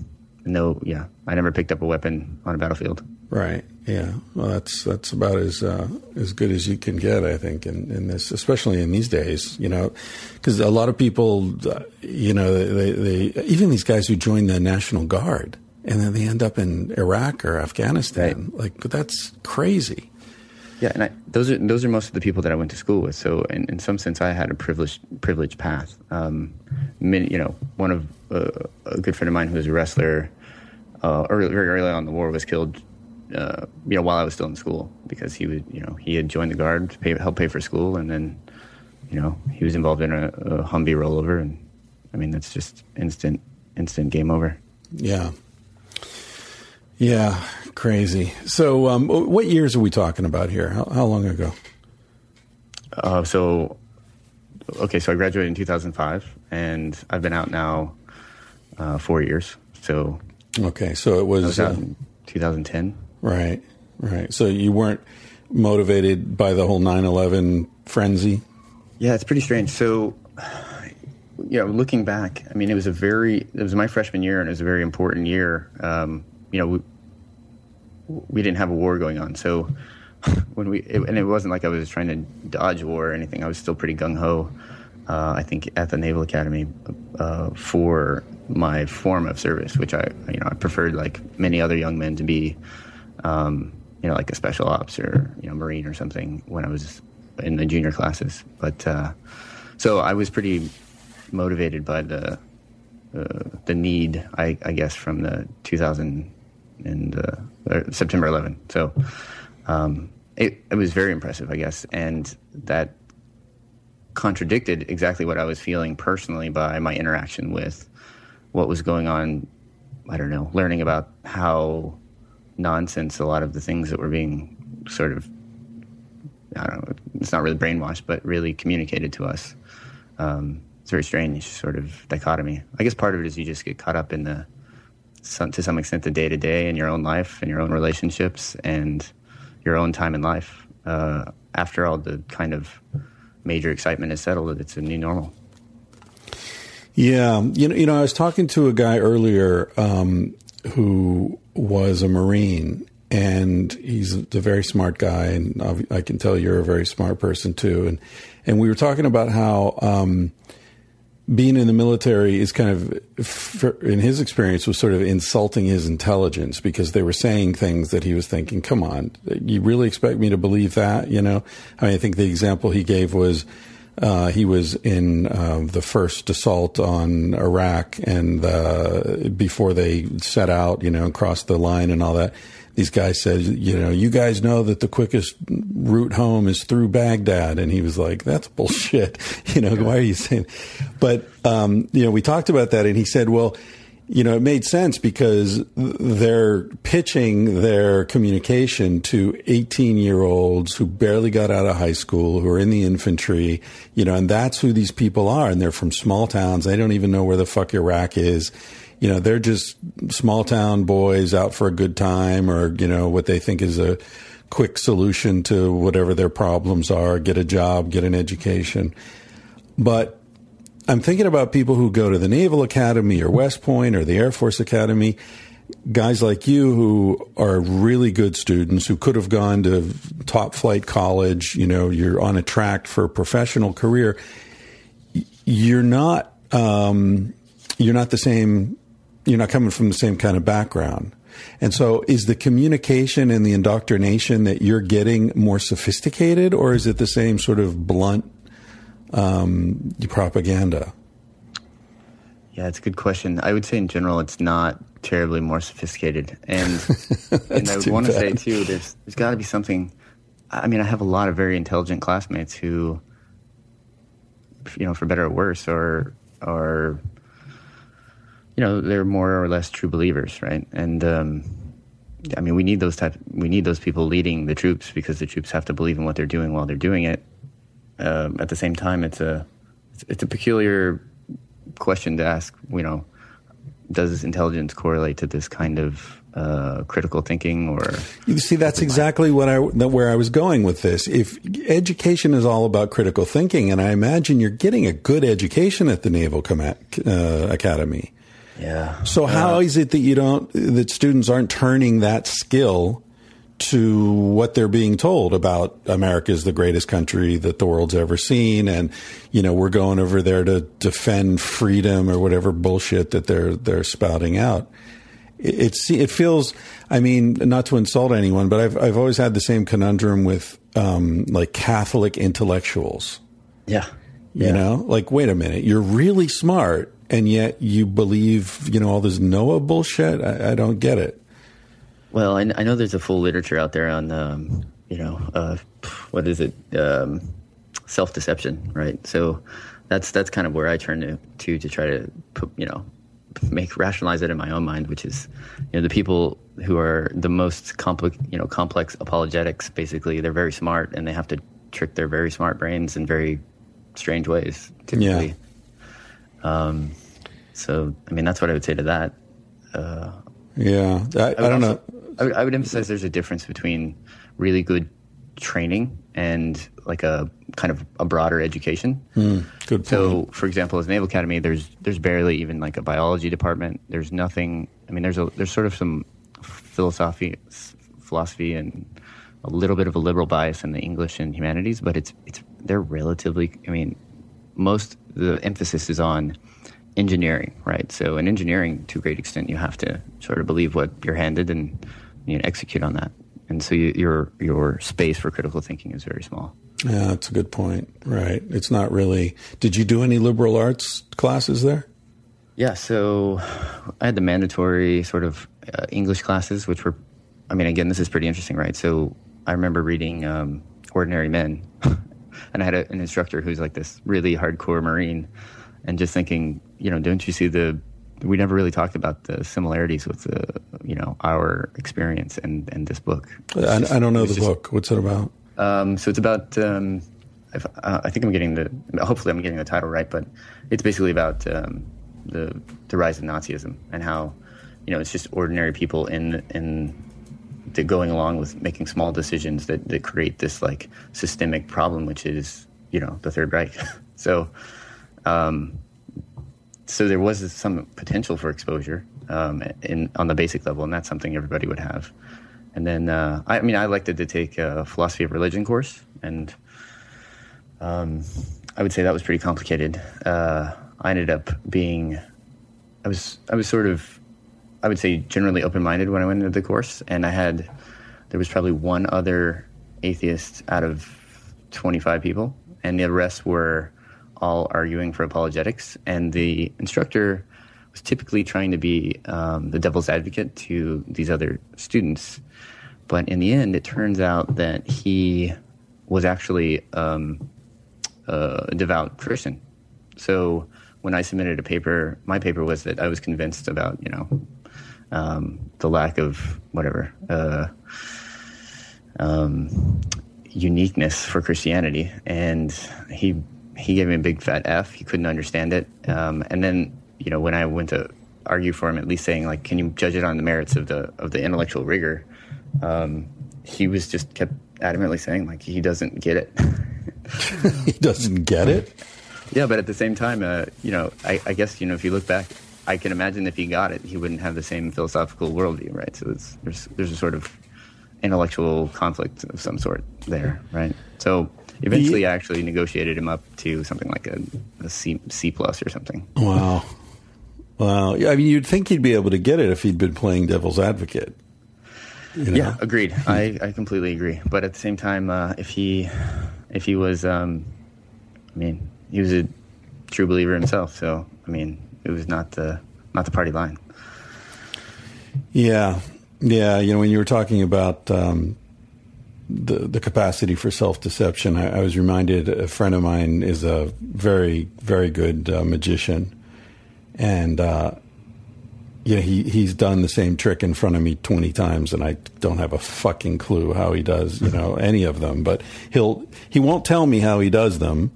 no, yeah, I never picked up a weapon on a battlefield. Right. Yeah. Well, that's that's about as uh, as good as you can get, I think, in, in this, especially in these days. You know, because a lot of people, uh, you know, they, they even these guys who join the National Guard and then they end up in Iraq or Afghanistan. Like that's crazy. Yeah, and I, those are those are most of the people that I went to school with. So, in, in some sense, I had a privileged privileged path. Um, many, you know, one of uh, a good friend of mine who was a wrestler uh, early, very early on in the war was killed. Uh, you know, while I was still in school, because he would, you know, he had joined the guard to pay, help pay for school, and then, you know, he was involved in a, a Humvee rollover, and I mean, that's just instant, instant game over. Yeah. Yeah, crazy. So, um, what years are we talking about here? How, how long ago? Uh, so, okay, so I graduated in 2005, and I've been out now uh, four years. So, okay, so it was, was uh, in 2010. Right, right. So you weren't motivated by the whole 9/11 frenzy. Yeah, it's pretty strange. So, you know, looking back, I mean, it was a very, it was my freshman year, and it was a very important year. Um, you know, we, we didn't have a war going on, so when we, it, and it wasn't like I was trying to dodge war or anything. I was still pretty gung ho. Uh, I think at the Naval Academy uh, for my form of service, which I, you know, I preferred like many other young men to be, um, you know, like a special ops or you know, Marine or something when I was in the junior classes. But uh, so I was pretty motivated by the uh, the need, I, I, guess, from the 2000 and uh, September 11. So um, it, it was very impressive, I guess, and that contradicted exactly what I was feeling personally by my interaction with what was going on. I don't know, learning about how nonsense a lot of the things that were being sort of I don't know, it's not really brainwashed, but really communicated to us. Um, it's very strange sort of dichotomy. I guess part of it is you just get caught up in the, some, to some extent, the day to day in your own life and your own relationships and your own time in life. Uh, after all the kind of major excitement is settled, it's a new normal. Yeah, you know, you know, I was talking to a guy earlier um, who was a Marine, and he's a very smart guy, and I can tell you're a very smart person too. And and we were talking about how um, being in the military is kind of, in his experience, was sort of insulting his intelligence because they were saying things that he was thinking, come on, you really expect me to believe that? You know, I mean, I think the example he gave was, uh, he was in uh, the first assault on Iraq, and uh, before they set out, you know, and crossed the line and all that, these guys said, you know, you guys know that the quickest route home is through Baghdad. And he was like, that's bullshit. You know, why are you saying? But, um, you know, we talked about that and he said, well, you know, it made sense because they're pitching their communication to 18 year olds who barely got out of high school, who are in the infantry, you know, and that's who these people are. And they're from small towns. They don't even know where the fuck Iraq is you know, they're just small town boys out for a good time or, you know, what they think is a quick solution to whatever their problems are, get a job, get an education. But I'm thinking about people who go to the Naval Academy or West Point or the Air Force Academy, guys like you who are really good students who could have gone to top flight college, you know, you're on a track for a professional career. You're not, um, you're not the same you're not coming from the same kind of background. And so is the communication and the indoctrination that you're getting more sophisticated or is it the same sort of blunt um, propaganda? Yeah, it's a good question. I would say in general, it's not terribly more sophisticated. And, and I would want to say too, there's, there's got to be something. I mean, I have a lot of very intelligent classmates who, you know, for better or worse, are, are you know they're more or less true believers, right? And um, I mean, we need those type. We need those people leading the troops because the troops have to believe in what they're doing while they're doing it. Um, at the same time, it's a it's a peculiar question to ask. You know, does intelligence correlate to this kind of uh, critical thinking or you see that's exactly what I where I was going with this. If education is all about critical thinking, and I imagine you're getting a good education at the Naval Com- uh, Academy, yeah. So how is it that you don't that students aren't turning that skill to what they're being told about America is the greatest country that the world's ever seen, and you know we're going over there to defend freedom or whatever bullshit that they're they're spouting out. It, it feels, I mean, not to insult anyone, but I've I've always had the same conundrum with um, like Catholic intellectuals. Yeah. You Yeah. know, like wait a minute, you're really smart, and yet you believe you know all this Noah bullshit. I, I don't get it. Well, I, I know there's a full literature out there on, um, you know, uh, what is it, um, self-deception, right? So that's that's kind of where I turn to to, to try to put, you know, make rationalize it in my own mind, which is, you know, the people who are the most complex, you know, complex apologetics. Basically, they're very smart and they have to trick their very smart brains in very strange ways. Typically. Um, so I mean, that's what I would say to that. Yeah, I, I, would don't know. I would, I would emphasize there's a difference between really good training and like a kind of a broader education. Hmm, good point. So, for example, as Naval Academy, there's there's barely even like a biology department. There's nothing. I mean, there's a there's sort of some philosophy, philosophy, and a little bit of a liberal bias in the English and humanities, but it's it's they're relatively. I mean, most the emphasis is on engineering, right? So, in engineering, to a great extent, you have to sort of believe what you're handed and you know, execute on that. And so, you, your your space for critical thinking is very small. yeah, that's a good point. Right, it's not really. Did you do any liberal arts classes there? Yeah, so I had the mandatory sort of uh, English classes, which were, I mean, again, this is pretty interesting, right? So I remember reading um, Ordinary Men, and I had a, an instructor who's like this really hardcore Marine, and just thinking, you know, don't you see the, we never really talked about the similarities with the, you know, our experience and, and this book. I, I don't know the just- book. What's it about? Um, so it's about. Um, uh, I think I'm getting the. Hopefully, I'm getting the title right, but it's basically about um, the the rise of Nazism and how, you know, it's just ordinary people in in the going along with making small decisions that that create this like systemic problem, which is you know the Third Reich. so, um, so there was some potential for exposure um, in on the basic level, and that's something everybody would have. And then, uh, I, I mean, I elected to take a philosophy of religion course, and um, I would say that was pretty complicated. Uh, I ended up being, I was, I was sort of, I would say, generally open-minded when I went into the course, and I had, there was probably one other atheist out of 25 people, and the rest were all arguing for apologetics, and the instructor was typically trying to be um, the devil's advocate to these other students. But in the end, it turns out that he was actually um, a devout Christian. So when I submitted a paper, my paper was that I was convinced about, you know, um, the lack of whatever uh, um, uniqueness for Christianity, and he he gave me a big fat F. He couldn't understand it, um, and then you know when I went to argue for him, at least saying like, can you judge it on the merits of the of the intellectual rigor? Um, he was just kept adamantly saying like he doesn't get it. he doesn't get it. Yeah, but at the same time, uh, you know, I, I guess you know if you look back, I can imagine if he got it, he wouldn't have the same philosophical worldview, right? So it's, there's there's a sort of intellectual conflict of some sort there, right? So eventually, I actually negotiated him up to something like a, a C C plus or something. Wow. Wow. Yeah, I mean, you'd think he'd be able to get it if he'd been playing devil's advocate. You know? Yeah, agreed. I, I completely agree. But at the same time, uh, if he if he was, um, I mean, he was a true believer himself. So I mean, it was not the not the party line. Yeah, yeah. You know, when you were talking about um, the the capacity for self deception, I, I was reminded a friend of mine is a very very good uh, magician, and uh, you know he he's done the same trick in front of me twenty times, and I don't have a fucking clue how he does you know any of them. But he'll he won't tell me how he does them.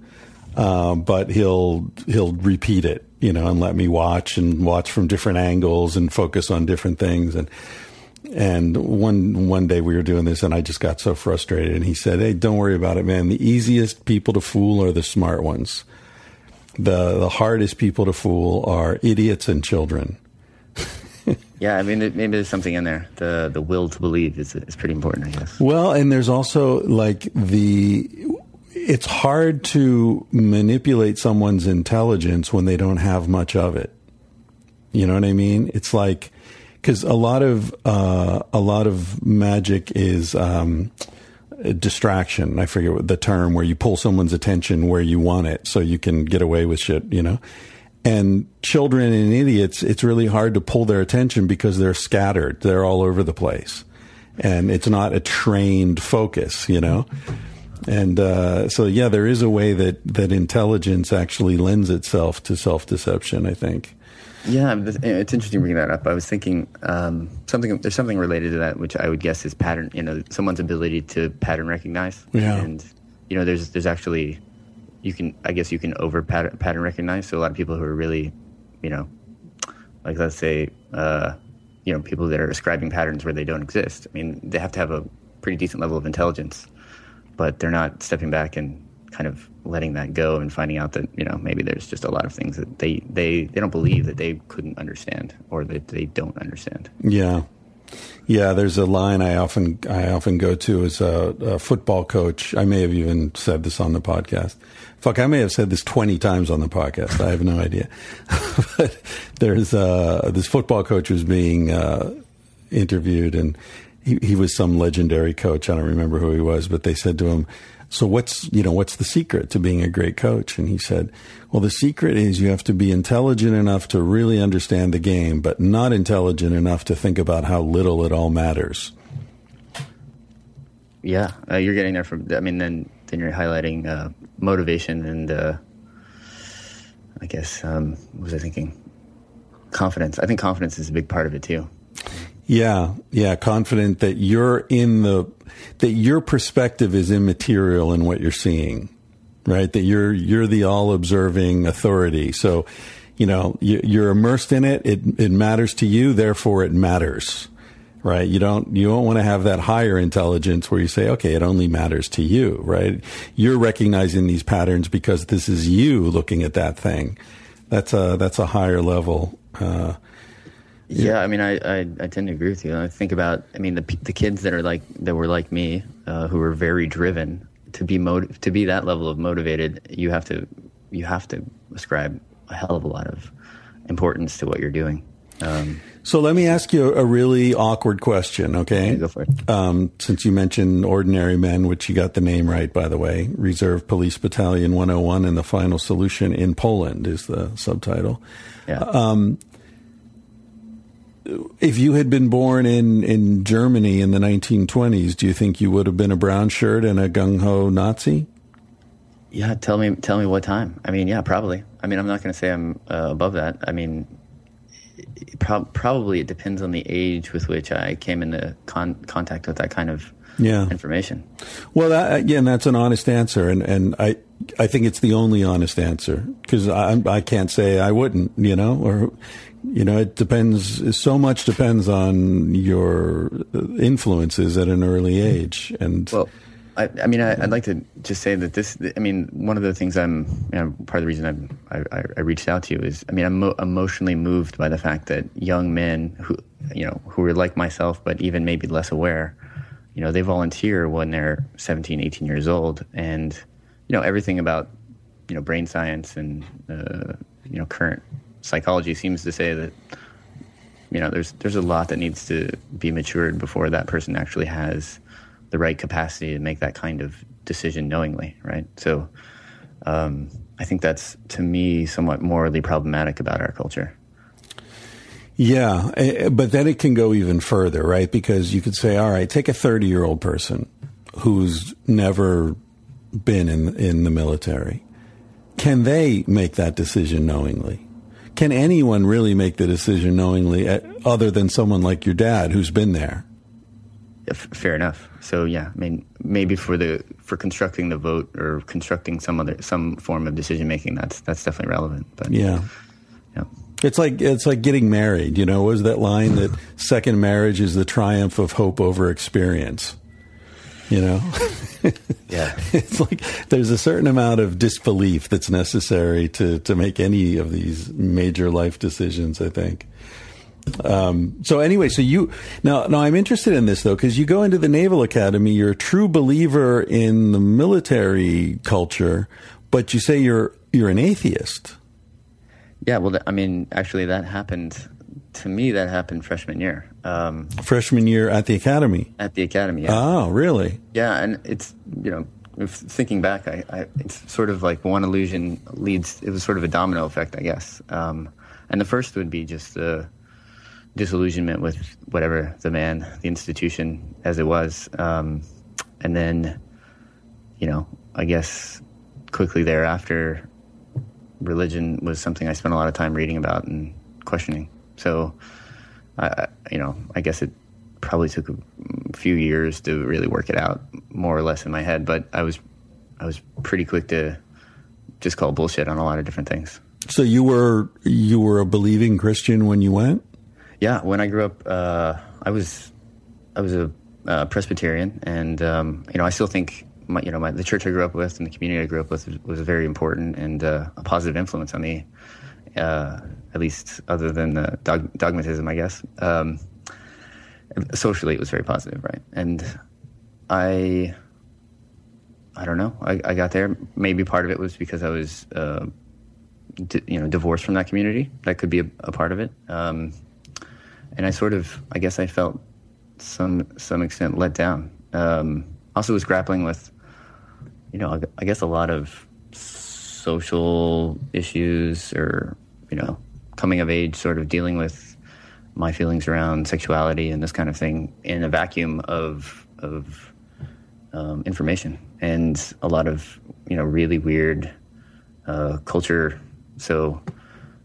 Uh, but he'll he'll repeat it, you know, and let me watch and watch from different angles and focus on different things. And and one one day we were doing this, and I just got so frustrated. And he said, "Hey, don't worry about it, man. The easiest people to fool are the smart ones. The the hardest people to fool are idiots and children." Yeah, I mean, maybe there's something in there. The the will to believe is is pretty important, I guess. Well, and there's also like the it's hard to manipulate someone's intelligence when they don't have much of it. You know what I mean? It's like because a lot of uh, a lot of magic is um, distraction. I forget what the term where you pull someone's attention where you want it so you can get away with shit, you know? And children and idiots, it's really hard to pull their attention because they're scattered. They're all over the place. And it's not a trained focus, you know? And uh, so, yeah, there is a way that, that intelligence actually lends itself to self deception, I think. Yeah, it's interesting bringing that up. I was thinking um, something. There's something related to that, which I would guess is pattern. You know, someone's ability to pattern recognize. Yeah. And you know, there's there's actually you can I guess you can over pattern, pattern recognize. So a lot of people who are really, you know, like let's say, uh, you know, people that are ascribing patterns where they don't exist. I mean, they have to have a pretty decent level of intelligence, but they're not stepping back and kind of letting that go and finding out that you know maybe there's just a lot of things that they they they don't believe that they couldn't understand or that they don't understand. Yeah. Yeah, there's a line I often I often go to as a, a, football coach. I may have even said this on the podcast. Fuck, I may have said this twenty times on the podcast. I have no idea. but there's uh, this football coach was being uh, interviewed, and he, he was some legendary coach. I don't remember who he was, but they said to him, so what's, you know, what's the secret to being a great coach? And he said, well, the secret is you have to be intelligent enough to really understand the game, but not intelligent enough to think about how little it all matters. Yeah, uh, you're getting there from. I mean, then then you're highlighting uh, motivation and uh, I guess um, what was I thinking? Confidence. I think confidence is a big part of it too. Yeah, yeah, confident that you're in the that your perspective is immaterial in what you're seeing, right? That you're you're the all observing authority. So, you know, you're immersed in it. It it matters to you, therefore it matters, right? You don't you don't want to have that higher intelligence where you say, okay, it only matters to you, right? You're recognizing these patterns because this is you looking at that thing. That's a that's a higher level. Uh, yeah, I mean, I, I, I, tend to agree with you. I think about, I mean, the the kids that are like that were like me, uh, who were very driven to be motiv- to be that level of motivated. You have to you have to ascribe a hell of a lot of importance to what you're doing. Um, so let me ask you a really awkward question, okay? Go for it. Um, since you mentioned Ordinary Men, which you got the name right, by the way, Reserve Police Battalion 101 and the Final Solution in Poland is the subtitle. Yeah. Um, if you had been born in, in Germany in the 1920s, do you think you would have been a brown shirt and a gung ho Nazi? Yeah, tell me, tell me what time. I mean, yeah, probably. I mean, I'm not going to say I'm uh, above that. I mean, pro- probably it depends on the age with which I came into con- contact with that kind of yeah. information. Well, that, again, that's an honest answer, and and I I think it's the only honest answer because I I can't say I wouldn't, you know, or you know, it depends. So much depends on your influences at an early age, and well, I, I mean, I, would like to just say that this. I mean, one of the things I'm, you know, part of the reason I'm, I, I reached out to you is, I mean, I'm mo- emotionally moved by the fact that young men who, you know, who are like myself, but even maybe less aware, you know, they volunteer when they're 17, 18 years old, and you know, everything about, you know, brain science and, uh, you know, current psychology seems to say that you know there's there's a lot that needs to be matured before that person actually has the right capacity to make that kind of decision knowingly, right? So um, I think that's to me somewhat morally problematic about our culture. Yeah, eh, eh, but then it can go even further, right? Because you could say, all right, take a 30 year old person who's never been in in the military. Can they make that decision knowingly? Can anyone really make the decision knowingly uh, other than someone like your dad who's been there? Fair enough. So yeah, I mean, maybe for the for constructing the vote or constructing some other some form of decision making, that's that's definitely relevant. But yeah, yeah. It's like it's like getting married. You know, was that line that second marriage is the triumph of hope over experience? You know, yeah, it's like there's a certain amount of disbelief that's necessary to to make any of these major life decisions. I think. Um, so anyway, so you now now I'm interested in this though because you go into the Naval Academy. You're a true believer in the military culture, but you say you're you're an atheist. Yeah, well, I mean, actually, that happened to me, that happened freshman year um, Freshman year at the academy. at the academy. Yeah. Oh, really? Yeah, and it's you know, if thinking back, I, I it's sort of like one illusion leads. It was sort of a domino effect, I guess. Um, and the first would be just the disillusionment with whatever the man, the institution as it was, um, and then, you know, I guess quickly thereafter, religion was something I spent a lot of time reading about and questioning. So, I, you know, I guess it probably took a few years to really work it out, more or less in my head. But I was, I was pretty quick to just call bullshit on a lot of different things. So you were you were a believing Christian when you went? Yeah, when I grew up, uh, I was I was a uh, Presbyterian, and um, you know I still think my, you know my, the church I grew up with and the community I grew up with was, was very important and uh, a positive influence on me, uh, at least other than the dog, dogmatism, I guess. Um, socially, it was very positive, right? And I I don't know. I, I got there. Maybe part of it was because I was. Uh, di- you know, divorced from that community. That could be a, a part of it. Um, and I sort of, I guess, I felt some some extent let down. Um, also, was grappling with, you know, I, I guess a lot of social issues, or you know, coming of age, sort of dealing with my feelings around sexuality and this kind of thing in a vacuum of of um, information and a lot of you know really weird uh, culture. So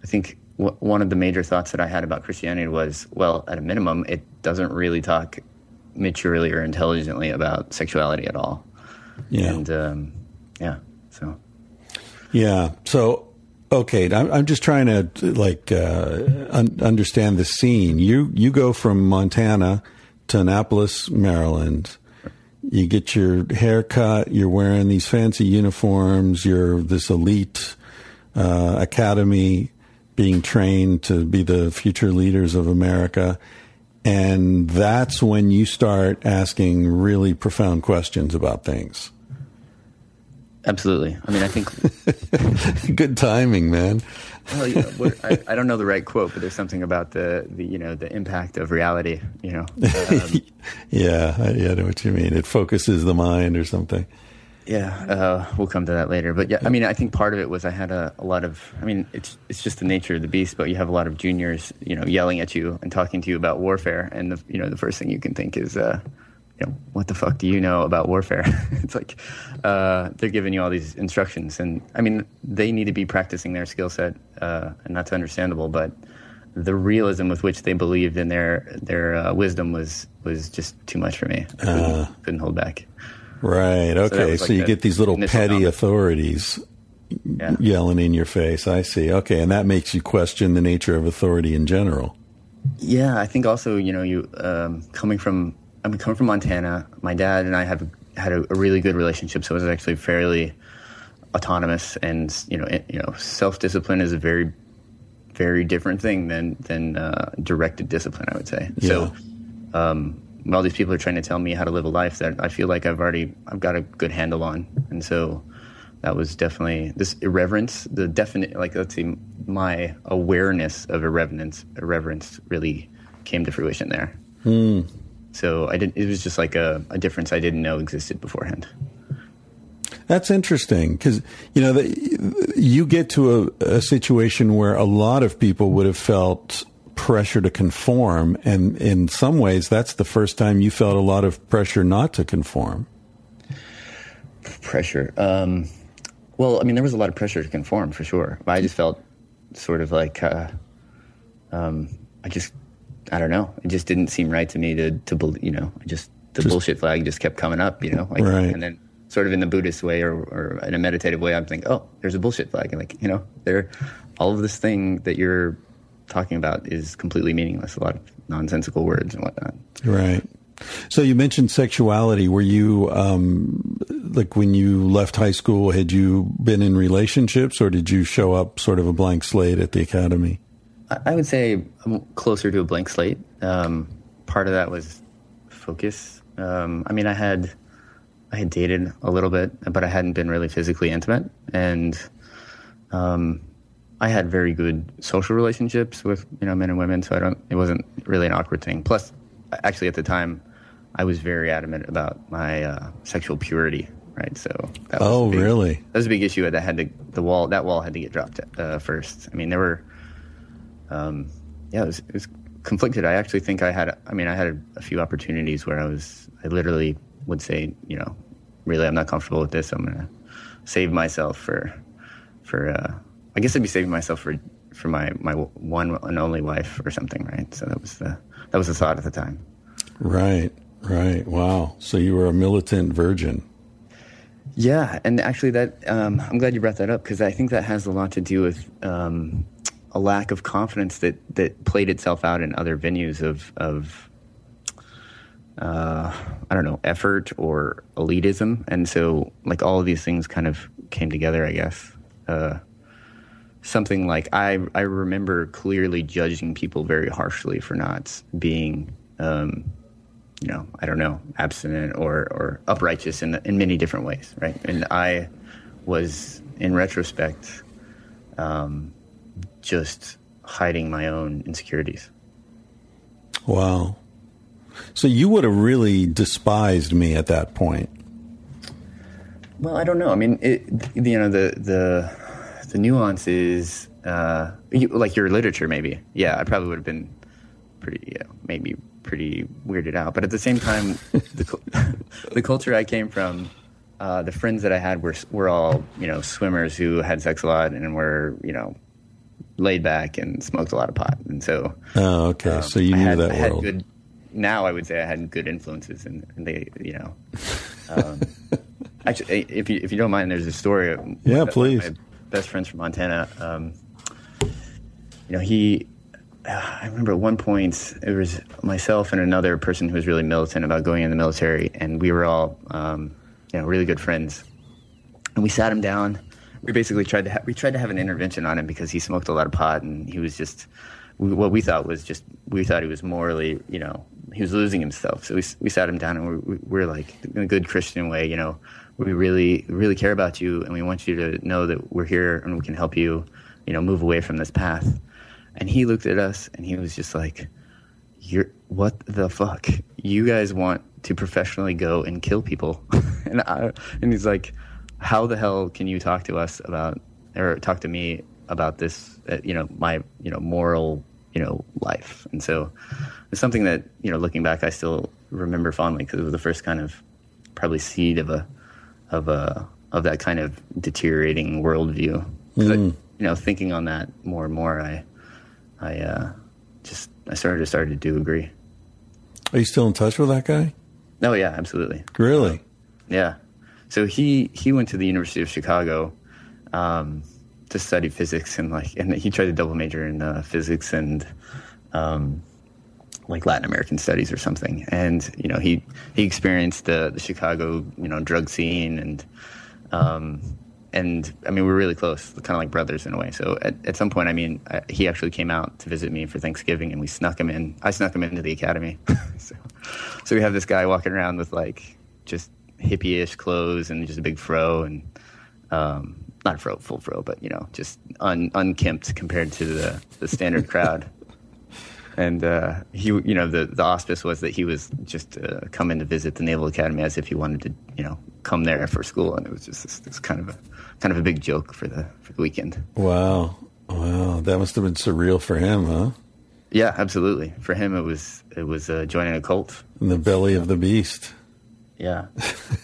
I think w- one of the major thoughts that I had about Christianity was, well, at a minimum, it doesn't really talk maturely or intelligently about sexuality at all. Yeah. And um, yeah, so Yeah. So, okay, I'm, I'm just trying to like uh, un- understand the scene. You you go from Montana to Annapolis, Maryland. You get your hair cut. You're wearing these fancy uniforms. You're this elite uh, academy, being trained to be the future leaders of America. And that's when you start asking really profound questions about things. Absolutely. I mean, I think Good timing, man. well, you know, I, I don't know the right quote, but there's something about the, the you know the impact of reality. You know, um, Yeah, I, yeah, I know what you mean. It focuses the mind or something. Yeah, uh, we'll come to that later. But yeah, I mean, I think part of it was I had a, a lot of. I mean, it's it's just the nature of the beast. But you have a lot of juniors, you know, yelling at you and talking to you about warfare, and the you know the first thing you can think is, uh, you know, what the fuck do you know about warfare? it's like uh, they're giving you all these instructions, and I mean, they need to be practicing their skill set, uh, and that's understandable. But the realism with which they believed in their their uh, wisdom was was just too much for me. I couldn't, couldn't hold back. Right. Okay. So, like you get these little petty comment. authorities Yeah. yelling in your face. I see. Okay, and that makes you question the nature of authority in general. Yeah, I think also you know you um, coming from I mean coming from Montana, my dad and I have had a, a really good relationship, so it was actually fairly autonomous and you know it, you know self discipline is a very very different thing than than uh, directed discipline. I would say so. Um, all these people are trying to tell me how to live a life that I feel like I've already I've got a good handle on, and so that was definitely this irreverence. The definite like let's see, my awareness of irreverence irreverence really came to fruition there. So I didn't. It was just like a, a difference I didn't know existed beforehand. That's interesting because you know the, you get to a, a situation where a lot of people would have felt pressure to conform, and in some ways, that's the first time you felt a lot of pressure not to conform. Pressure. Um, well, I mean, there was a lot of pressure to conform for sure. But I just felt sort of like uh, um, I just I don't know. It just didn't seem right to me to to you know. Just the bullshit flag just kept coming up, you know. Like, Right. And then sort of in the Buddhist way or, or in a meditative way, I'm thinking, oh, there's a bullshit flag, and like you know, there, all of this thing that you're talking about is completely meaningless. A lot of nonsensical words and whatnot. Right. So you mentioned sexuality. Were you um, like when you left high school? Had you been in relationships, or did you show up sort of a blank slate at the academy? I would say I'm closer to a blank slate. Um, part of that was focus. Um, I mean, I had I had dated a little bit, but I hadn't been really physically intimate, and um, I had very good social relationships with you know men and women, so I don't. It wasn't really an awkward thing. Plus, actually, at the time, I was very adamant about my uh, sexual purity. Right, so that was oh, big, really? That was a big issue. That had to the wall. That wall had to get dropped uh, first. I mean, there were, um, yeah, it was, it was conflicted. I actually think I had. I mean, I had a, a few opportunities where I was. I literally would say, you know, really, I'm not comfortable with this. I'm gonna save myself for, for. Uh, I guess I'd be saving myself for for my my one and only wife or something, right? So that was the that was the thought at the time. Right. Right. Wow. So you were a militant virgin. Yeah, and actually, that um, I'm glad you brought that up because I think that has a lot to do with um, a lack of confidence that that played itself out in other venues of of uh, I don't know effort or elitism, and so like all of these things kind of came together. I guess uh, something like I I remember clearly judging people very harshly for not being. Um, you know, I don't know, abstinent or, or uprighteous in, in many different ways, right? And I was, in retrospect, um, just hiding my own insecurities. Wow. So you would have really despised me at that point. Well, I don't know. I mean, it, you know, the the the nuance is uh, you, like your literature, maybe. Yeah, I probably would have been pretty, yeah, maybe pretty weirded out. But at the same time, the, the culture I came from, uh, the friends that I had were were all you know swimmers who had sex a lot and were you know laid back and smoked a lot of pot. And so, oh, okay, um, so you knew had, that I world. Good, now I would say I had good influences, and, and they, you know, um, actually, if you if you don't mind, there's a story. Yeah, please. my best friends from Montana. Um, you know, he I remember at one point it was myself and another person who was really militant about going in the military, and we were all, um, you know, really good friends. And we sat him down. We basically tried to ha- we tried to have an intervention on him because he smoked a lot of pot, and he was just what we thought was just we thought he was morally, you know, he was losing himself. So we we sat him down, and we, we are like in a good Christian way, you know, we really really care about you, and we want you to know that we're here and we can help you, you know, move away from this path and he looked at us and he was just like, You're what the fuck? You guys want to professionally go and kill people. and I, and he's like, How the hell can you talk to us about or talk to me about this uh, you know, my, you know, moral, you know, life. And so it's something that, you know, looking back I still remember fondly because it was the first kind of probably seed of a of a of that kind of deteriorating worldview. Mm. I, you know, thinking on that more and more, I I uh, just I started to started to do agree. Are you still in touch with that guy? Oh yeah, absolutely. Really? Yeah. So he he went to the University of Chicago um, to study physics and like and he tried to double major in uh, physics and um, like Latin American studies or something. And you know he he experienced the the Chicago you know drug scene and um, and I mean, we are really close, kind of like brothers in a way. So at, at some point, I mean, I, he actually came out to visit me for Thanksgiving, and we snuck him in. I snuck him into the academy. so, so we have this guy walking around with like just hippie-ish clothes and just a big fro, and um, not fro, full fro, but you know, just un, unkempt compared to the the standard crowd. And uh, he, you know, the the auspice was that he was just uh, coming to visit the Naval Academy as if he wanted to, you know, come there for school, and it was just this, this kind of a kind of a big joke for the for the weekend. Wow, wow, that must have been surreal for him, huh? Yeah, absolutely. For him, it was it was uh, joining a cult in the belly of the beast. Yeah.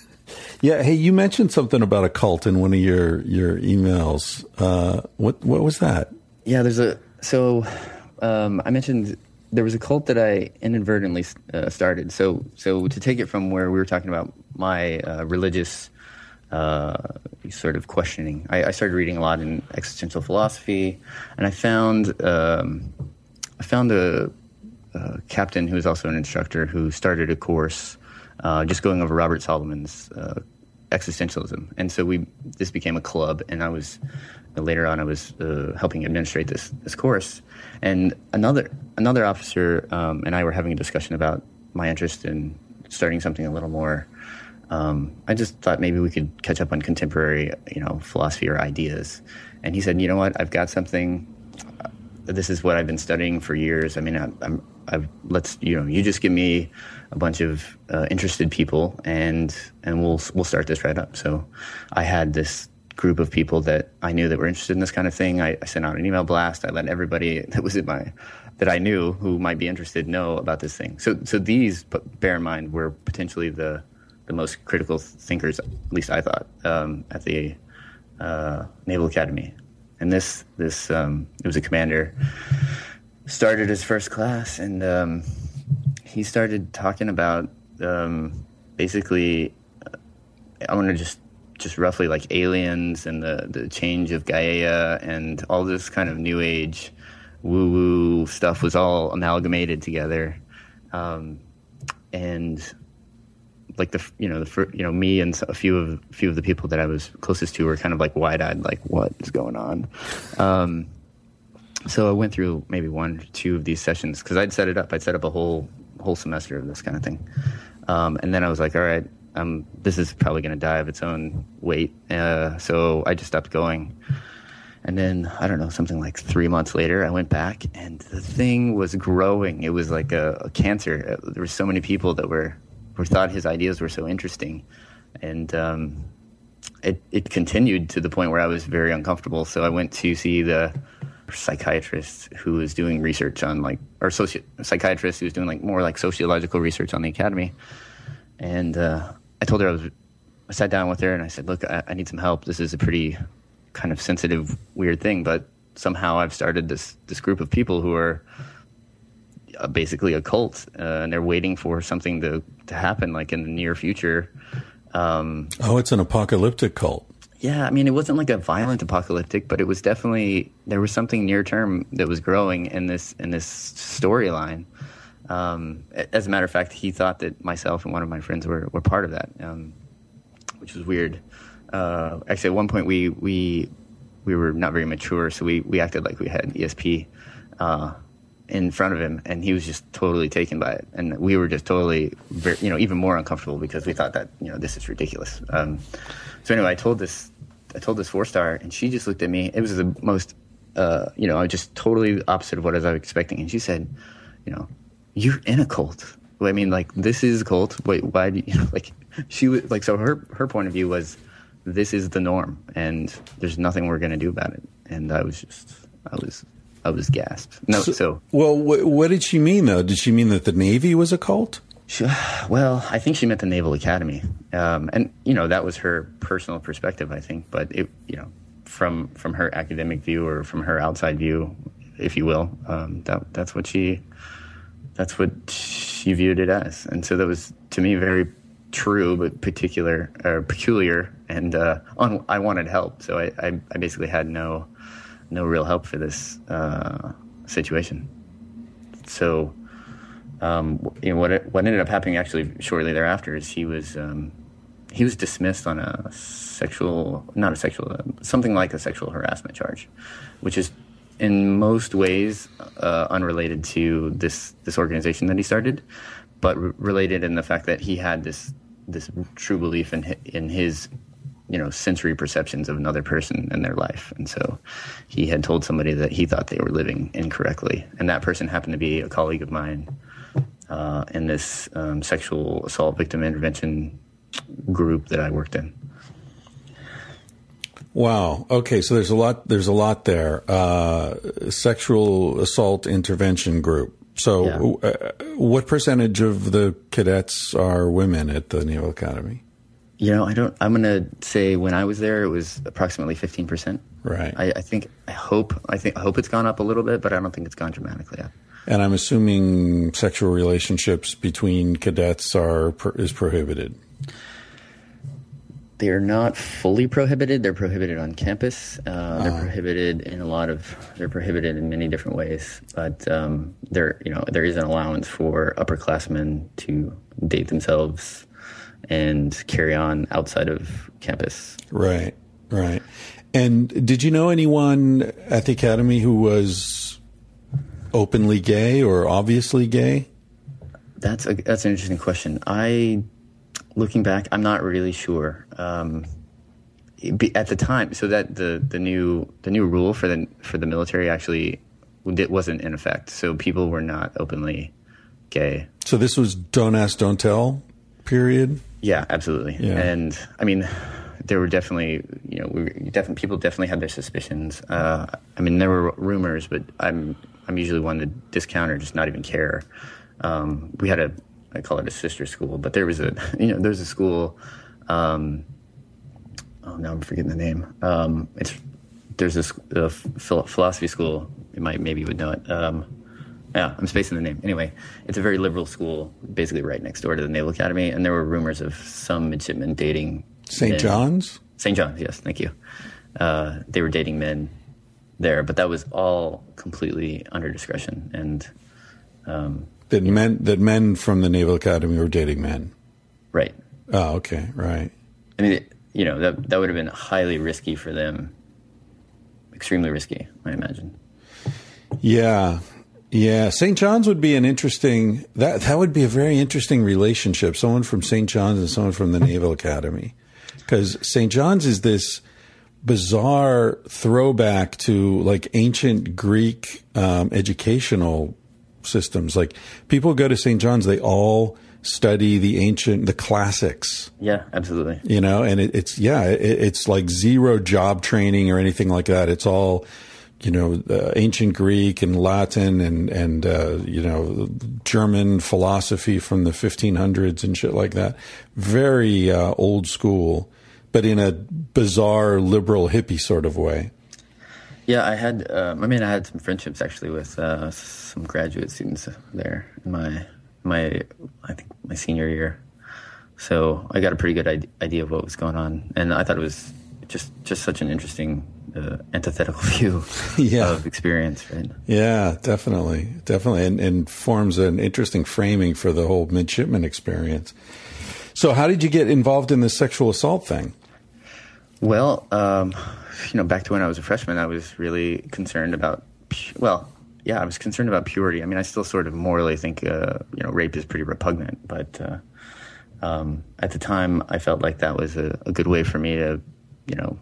yeah. Hey, you mentioned something about a cult in one of your your emails. Uh, what what was that? Yeah, there's a so um, I mentioned there was a cult that I inadvertently uh, started. So so to take it from where we were talking about my uh, religious uh, sort of questioning. I, I, started reading a lot in existential philosophy, and I found um, I found a, a, captain who was also an instructor who started a course uh, just going over Robert Solomon's uh, existentialism, and so we this became a club, and I was later on I was uh, helping administrate this this course, and another another officer um, and I were having a discussion about my interest in starting something a little more um, I just thought maybe we could catch up on contemporary, you know, philosophy or ideas. And he said, you know what, I've got something. Uh, this is what I've been studying for years. I mean, I, I'm, I've, let's, you know, you just give me a bunch of uh, interested people, and and we'll we'll start this right up. So, I had this group of people that I knew that were interested in this kind of thing. I, I sent out an email blast. I let everybody that was in my that I knew who might be interested know about this thing. So so these, bear in mind, were potentially the the most critical thinkers, at least I thought, um, at the uh, Naval Academy. And this this um, it was a commander started his first class, and um, he started talking about um, basically. Uh, I want to just just roughly like aliens and the the change of Gaia and all this kind of new age woo woo stuff was all amalgamated together. Um, and like the you know the you know me and a few of a few of the people that I was closest to were kind of like wide eyed, like what is going on. Um, so I went through maybe one or two of these sessions because I'd set it up. I'd set up a whole whole semester of this kind of thing, um, and then I was like, all right, um, this is probably going to die of its own weight. Uh, so I just stopped going. And then I don't know, something like three months later, I went back, and the thing was growing. It was like a, a cancer. There were so many people that were who thought his ideas were so interesting, and um, it it continued to the point where I was very uncomfortable. So I went to see the psychiatrist who was doing research on like or soci- psychiatrist who was doing like more like sociological research on the academy, and uh, I told her I was. I sat down with her and I said, "Look, I, I need some help. This is a pretty kind of sensitive, weird thing, but somehow I've started this this group of people who are uh, basically a cult, uh, and they're waiting for something to to happen, like in the near future. Um, oh, it's an apocalyptic cult. Yeah, I mean, it wasn't like a violent apocalyptic, but it was definitely there was something near term that was growing in this in this storyline. Um, as a matter of fact, he thought that myself and one of my friends were were part of that, um, which was weird. Uh, actually, at one point we we we were not very mature, so we we acted like we had ESP. Uh, in front of him, and he was just totally taken by it, and we were just totally, very, you know, even more uncomfortable because we thought that you know this is ridiculous. Um, so anyway, I told this, I told this four star, and she just looked at me. It was the most, uh, you know, I just totally opposite of what I was expecting, and she said, you know, you're in a cult. I mean, like this is a cult. Wait, why do you, you know, like she was like so her her point of view was this is the norm, and there's nothing we're to do about it. And I was just, I was I was gasped. No, so, so well, wh- what did she mean though? Did she mean that the Navy was a cult? She, well, I think she meant the Naval Academy, um, and you know that was her personal perspective. I think, but it, you know, from from her academic view or from her outside view, if you will, um, that that's what she that's what she viewed it as, and so that was to me very true but particular or peculiar. And uh, on, I wanted help, so I, I, I basically had no no real help for this uh, situation. So, um, you know, what what ended up happening actually shortly thereafter is he was um, he was dismissed on a sexual, not a sexual, uh, something like a sexual harassment charge, which is in most ways uh, unrelated to this this organization that he started, but re- related in the fact that he had this this true belief in in his you know sensory perceptions of another person in their life. And so he had told somebody that he thought they were living incorrectly. And that person happened to be a colleague of mine uh, in this um, sexual assault victim intervention group that i worked in. Wow. Okay so there's a lot there's a lot there. Uh, sexual assault intervention group. So yeah. uh, what percentage of the cadets are women at the naval academy you know, I don't. I'm gonna say when I was there, it was approximately 15 percent. Right. I, I, think. I hope. I think. I hope it's gone up a little bit, but I don't think it's gone dramatically up. And I'm assuming sexual relationships between cadets are is prohibited. They're not fully prohibited. They're prohibited on campus. Uh, they're uh. prohibited in a lot of. They're prohibited in many different ways. But um, there, you know, there is an allowance for upperclassmen to date themselves and carry on outside of campus. Right, right. And did you know anyone at the academy who was openly gay or obviously gay? That's a that's an interesting question. I looking back, I'm not really sure. Um, at the time, so that the, the new the new rule for the for the military actually it wasn't in effect. So people were not openly gay. So this was don't ask, don't tell period. Yeah, absolutely. Yeah. And I mean, there were definitely, you know, we were, definitely people definitely had their suspicions. Uh, I mean, there were rumors, but I'm I'm usually one to discount or just not even care. Um, we had a I call it a sister school, but there was a you know there's a school. Um, oh, now I'm forgetting the name. Um, it's there's this a philosophy school. You might maybe you would know it. Um, yeah, I'm spacing the name. Anyway, it's a very liberal school, basically right next door to the Naval Academy, and there were rumors of some midshipmen dating St. men. John's? St. John's, yes, thank you. Uh, they were dating men there, but that was all completely under discretion. And um, That men that men from the Naval Academy were dating men. right, Oh, okay, right. I mean, it, you know, that that would have been highly risky for them, extremely risky, I imagine. Yeah. Yeah, St. John's would be an interesting that that would be a very interesting relationship. Someone from St. John's and someone from the Naval Academy, because St. John's is this bizarre throwback to like ancient Greek um, educational systems. Like people go to St. John's, they all study the ancient, the classics Yeah, absolutely. you know and it, it's yeah it, it's like zero job training or anything like that it's all you know uh, ancient greek and latin and and uh, you know german philosophy from the 1500s and shit like that very uh, old school but in a bizarre liberal hippie sort of way Yeah, I had. Um, I mean, I had some friendships actually with uh, some graduate students there in my my I think my senior year. So I got a pretty good idea of what was going on, and I thought it was just just such an interesting uh, antithetical view Yeah. of experience, right? yeah definitely definitely and, and forms an interesting framing for the whole midshipman experience so how did you get involved in this sexual assault thing Well, um, you know, back to when I was a freshman, I was really concerned about, pu- well, yeah, I was concerned about purity. I mean, I still sort of morally think, uh, you know, rape is pretty repugnant, but uh, um, at the time, I felt like that was a, a good way for me to, you know,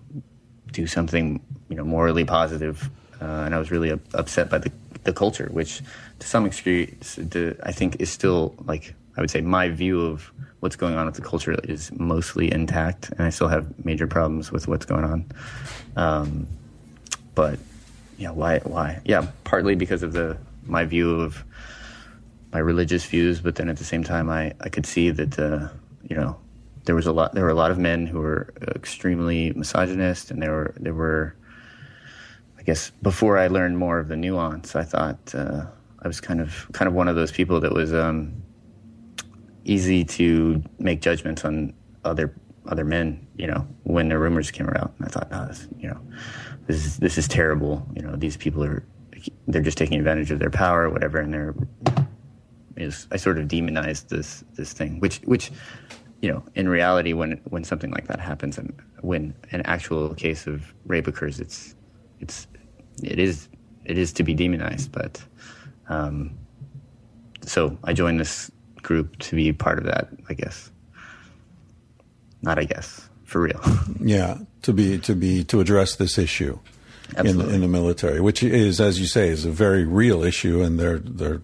do something, you know, morally positive. Uh, and I was really up- upset by the, the culture, which to some extent, I think is still like, I would say my view of what's going on with the culture is mostly intact. And I still have major problems with what's going on. Um, but yeah, why, why? Yeah, partly because of the, my view of my religious views, but then at the same time, I, I could see that, uh, you know, there was a lot, there were a lot of men who were extremely misogynist and there were, there were, I guess before I learned more of the nuance, I thought uh, I was kind of kind of one of those people that was um, easy to make judgments on other other men. You know, when the rumors came around, I thought, oh, this, you know, this is this is terrible. You know, these people are they're just taking advantage of their power, or whatever, and they're is I sort of demonized this this thing, which which you know, in reality, when when something like that happens, and when an actual case of rape occurs, it's it's it is it is to be demonized. But um, so I joined this group to be part of that. I guess not. I guess for real. Yeah, to be to be to address this issue in Absolutely. in the military, which is, as you say, is a very real issue, and there there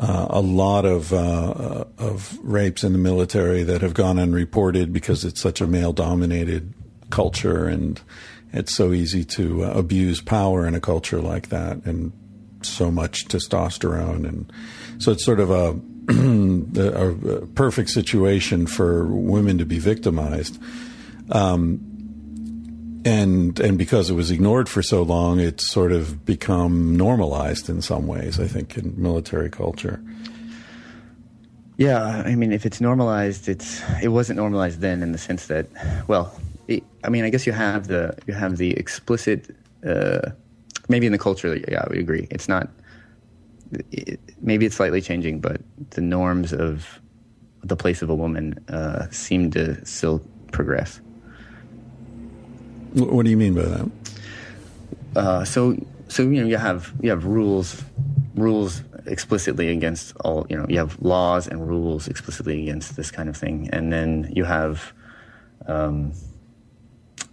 uh, a lot of uh, of rapes in the military that have gone unreported because it's such a male dominated culture, and it's so easy to uh, abuse power in a culture like that, and so much testosterone, and so it's sort of a a, a perfect situation for women to be victimized. Um, and and because it was ignored for so long, it's sort of become normalized in some ways. I think in military culture. Yeah, I mean, if it's normalized, it's it wasn't normalized then in the sense that, well, it, I mean, I guess you have the you have the explicit, uh, maybe in the culture. Yeah, I would agree. It's not. It, maybe it's slightly changing, but the norms of the place of a woman uh, seem to still progress. Wh- What do you mean by that? Uh, so so you know you have you have rules rules explicitly against all you know you have laws and rules explicitly against this kind of thing and then you have um,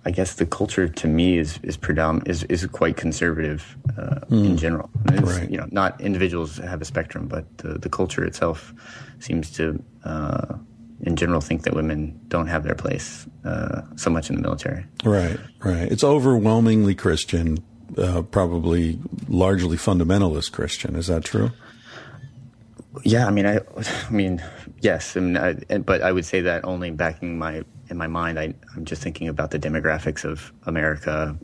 I guess the culture to me is is predominant is, is quite conservative uh, mm. in general. Right. You know, not individuals have a spectrum, but the, the culture itself seems to, uh, in general, think that women don't have their place uh, so much in the military. Right, right. It's overwhelmingly Christian, uh, probably largely fundamentalist Christian. Is that true? Yeah, I mean, I, I mean, yes, I mean, I, but I would say that only backing my in my mind, I, am just thinking about the demographics of America,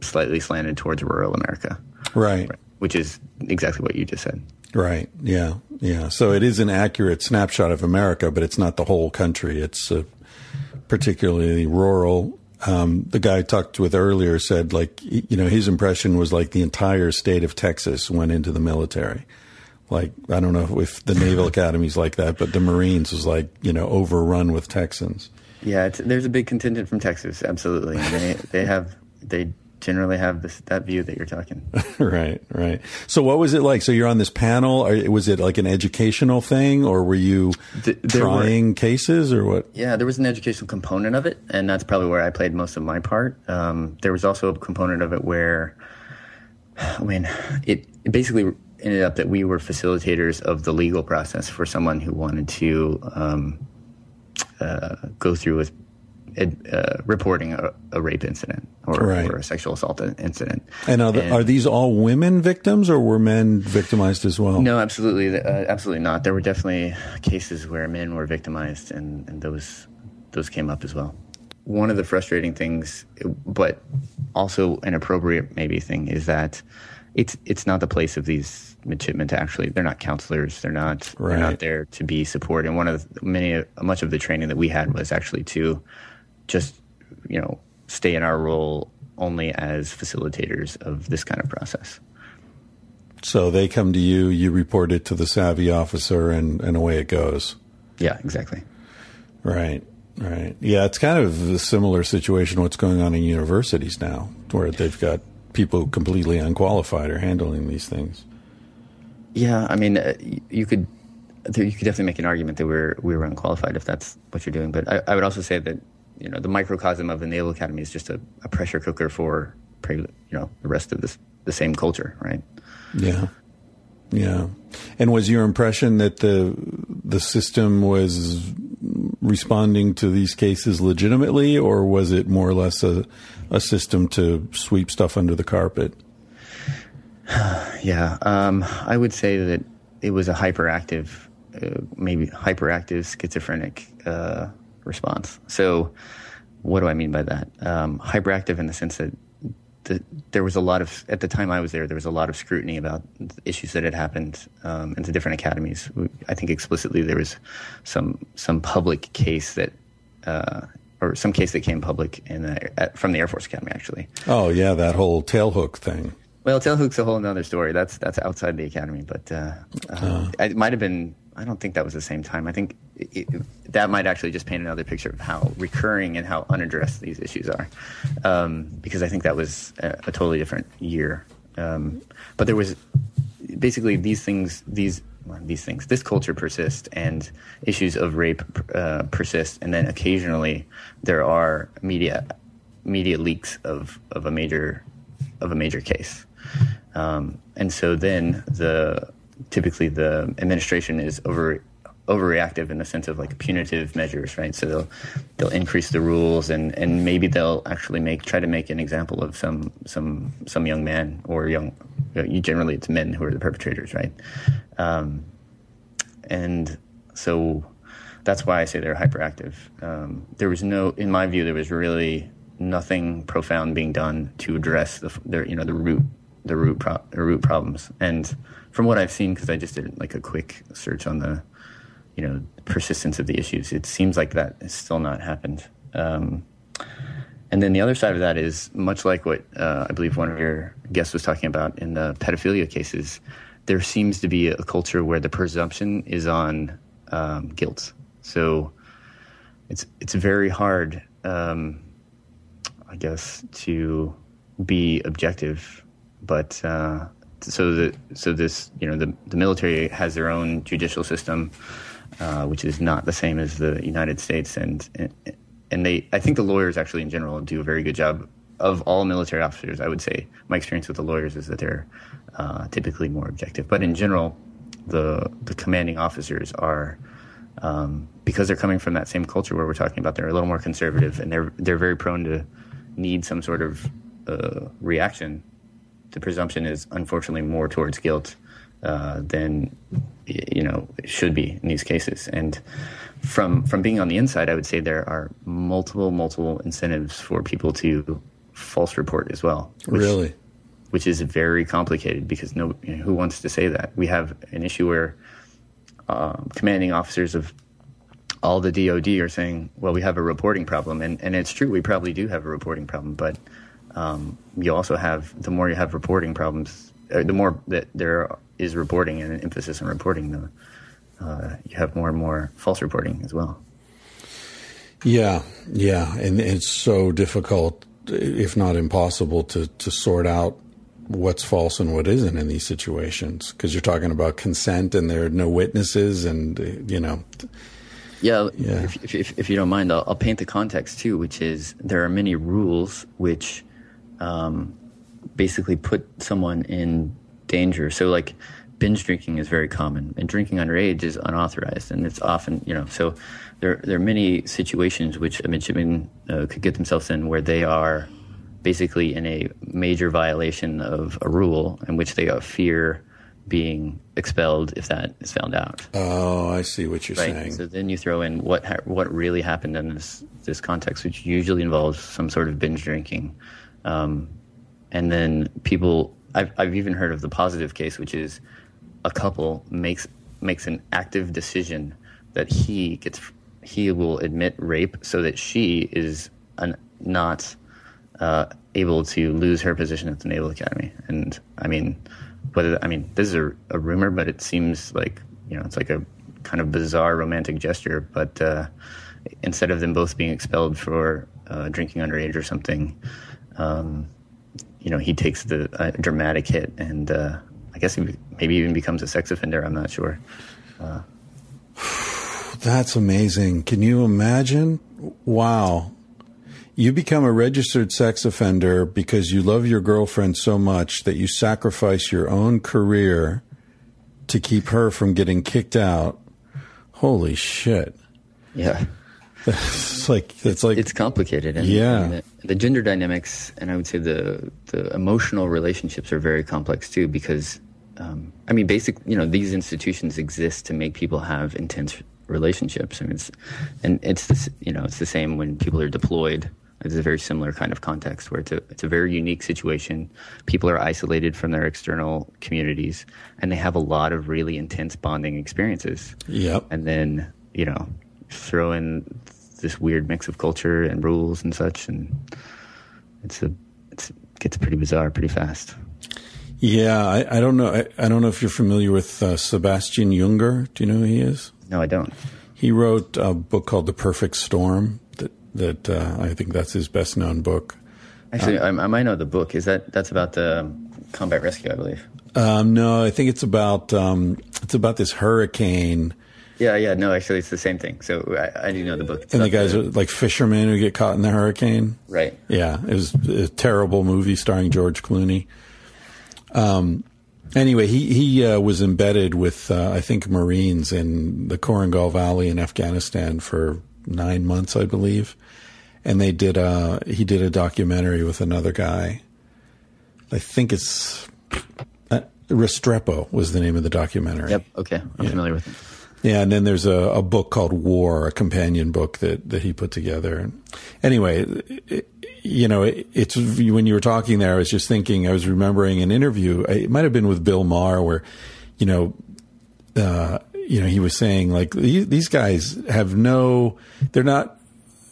slightly slanted towards rural America. Right. Which is exactly what you just said. Right. Yeah. Yeah. So it is an accurate snapshot of America, but it's not the whole country. It's uh, particularly rural. Um, the guy I talked with earlier said, like, you know, his impression was like the entire state of Texas went into the military. Like, I don't know if the Naval Academy's like that, but the Marines was like, you know, overrun with Texans. Yeah, there's a big contingent from Texas, absolutely. They they have they generally have this that view that you're talking. right, right. So what was it like? So you're on this panel. Or was it like an educational thing, or were you Th- trying were, cases, or what? Yeah, there was an educational component of it, and that's probably where I played most of my part. Um, there was also a component of it where, I mean, it, it basically ended up that we were facilitators of the legal process for someone who wanted to. Um, uh, go through with uh, reporting a, a, rape incident or, right. or, a sexual assault incident. And are, the, and are, these all women victims, or were men victimized as well? No, absolutely, uh, absolutely not. There were definitely cases where men were victimized, and, and those those came up as well. One of the frustrating things, but also an appropriate maybe thing, is that it's it's not the place of these midshipmen to actually they're not counselors they're not right. they're not there to be support and one of the, many much of the training that we had was actually to just you know stay in our role only as facilitators of this kind of process. So they come to you you report it to the SAVI officer and and away it goes. Yeah exactly. Right right. Yeah it's kind of a similar situation what's going on in universities now where they've got people completely unqualified are handling these things. Yeah, I mean, uh, you could you could definitely make an argument that we're we were unqualified if that's what you're doing. But I, I would also say that you know the microcosm of the Naval Academy is just a, a pressure cooker for you know the rest of this the same culture, right? Yeah, yeah. And was your impression that the the system was responding to these cases legitimately, or was it more or less a a system to sweep stuff under the carpet? yeah, um, I would say that it was a hyperactive, uh, maybe hyperactive schizophrenic uh, response. So, what do I mean by that? Um, hyperactive in the sense that the, there was a lot of at the time I was there, there was a lot of scrutiny about issues that had happened um, into different academies. I think explicitly there was some some public case that. Uh, or some case that came public in the, from the Air Force Academy, actually. Oh yeah, that whole tailhook thing. Well, Tailhook's a whole other story. That's that's outside the academy, but uh, uh, it might have been. I don't think that was the same time. I think it, it, that might actually just paint another picture of how recurring and how unaddressed these issues are, um, because I think that was a, a totally different year. Um, but there was basically these things, these well, these things, this culture persists, and issues of rape uh, persist, and then occasionally there are media media leaks of of a major of a major case. Um, and so then the typically the administration is over overreactive in the sense of like punitive measures, right? So they'll they'll increase the rules and, and maybe they'll actually make try to make an example of some some some young man or young generally it's men who are the perpetrators, right? Um, and so that's why I say they're hyperactive. Um, there was no, in my view, there was really nothing profound being done to address the, the you know the root the root pro- root problems. And from what I've seen, because I just did like a quick search on the you know persistence of the issues, it seems like that has still not happened. Um, and then the other side of that is much like what uh, I believe one of your guests was talking about in the pedophilia cases. There seems to be a culture where the presumption is on um, guilt. So it's it's very hard, um, I guess, to be objective but uh, so the so this you know the the military has their own judicial system, uh, which is not the same as the United States, and and they I think the lawyers actually in general do a very good job of all military officers. I would say my experience with the lawyers is that they're uh, typically more objective, but in general, the the commanding officers are. Um, because they're coming from that same culture where we're talking about, they're a little more conservative, and they're they're very prone to need some sort of uh, reaction the presumption is unfortunately more towards guilt uh, than you know should be in these cases. And from from being on the inside, I would say there are multiple multiple incentives for people to false report as well. Which, really, which is very complicated because no, you know, who wants to say that? We have an issue where um, commanding officers of all the DoD are saying, "Well, we have a reporting problem," and and it's true, we probably do have a reporting problem, but um, you also have the more you have reporting problems, uh, the more that there is reporting and an emphasis on reporting, the uh, you have more and more false reporting as well. Yeah, yeah, and it's so difficult, if not impossible, to to sort out what's false and what isn't in these situations because you're talking about consent and there are no witnesses and you know yeah, yeah. If, if, if, you don't mind I'll, I'll, paint the context too which is there are many rules which um, basically put someone in danger. So, like, binge drinking is very common, and drinking underage is unauthorized, and it's often, you know, so there there are many situations which a midshipman uh, could get themselves in where they are basically in a major violation of a rule in which they fear being expelled if that is found out. Oh, I see what you're right? saying. So then you throw in what ha- what really happened in this this context, which usually involves some sort of binge drinking. Um, and then people, I've, I've even heard of the positive case, which is a couple makes makes an active decision that he gets he will admit rape so that she is an, not uh, able to lose her position at the Naval Academy. And I mean, whether I mean this is a, a rumor, but it seems like you know it's like a kind of bizarre romantic gesture. But uh, instead of them both being expelled for uh, drinking underage or something, um, you know, he takes the uh, dramatic hit, and uh, I guess he maybe even becomes a sex offender. I'm not sure. Uh, That's amazing. Can you imagine? Wow. You become a registered sex offender because you love your girlfriend so much that you sacrifice your own career to keep her from getting kicked out. Holy shit. Yeah. It's like it's like it's complicated. And, yeah, and the, the, gender dynamics and I would say the the emotional relationships are very complex too because um, I mean, basic you know these institutions exist to make people have intense relationships. I mean, it's, and it's this you know it's the same when people are deployed. It's a very similar kind of context where it's a it's a very unique situation. People are isolated from their external communities, and they have a lot of really intense bonding experiences. Yep. And then you know throw in this weird mix of culture and rules and such, and it's a it's, it gets pretty bizarre pretty fast. Yeah, I, I don't know. I, I, don't know if you're familiar with uh, Sebastian Junger. Do you know who he is? No, I don't. He wrote a book called The Perfect Storm. That that uh, I think that's his best known book. Actually, um, I, I, might know the book. Is that that's about the combat rescue? I believe. Um, no, I think it's about um, it's about this hurricane yeah, yeah. No, actually, it's the same thing. So I, I do know the book. It's and the guys the, are like fishermen who get caught in the hurricane. Right. Yeah, it was a terrible movie starring George Clooney. Um. Anyway, he he uh, was embedded with uh, I think Marines in the Korengal Valley in Afghanistan for nine months, I believe, and they did a he did a documentary with another guy. I think it's uh, Restrepo was the name of the documentary. Yep. Okay, I'm yeah. familiar with it. Yeah, and then there's a, a, book called War, a companion book that, that he put together. Anyway, it, you know, it, it's when you were talking there, I was just thinking, I was remembering an interview. It might have been with Bill Maher, where, you know, uh, you know, he was saying like these guys have no, they're not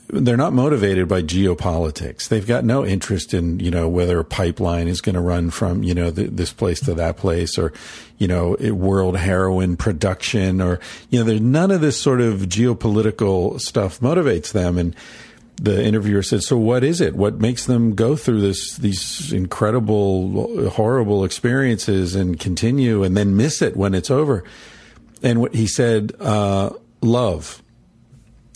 they're not motivated by geopolitics. They've got no interest in, you know, whether a pipeline is going to run from, you know, this place to that place or, you know, world heroin production or, you know, there's none of this sort of geopolitical stuff motivates them. And, the interviewer said, "So what is it? What makes them go through this these incredible, horrible experiences and continue and then miss it when it's over?" And what he said, uh, "Love.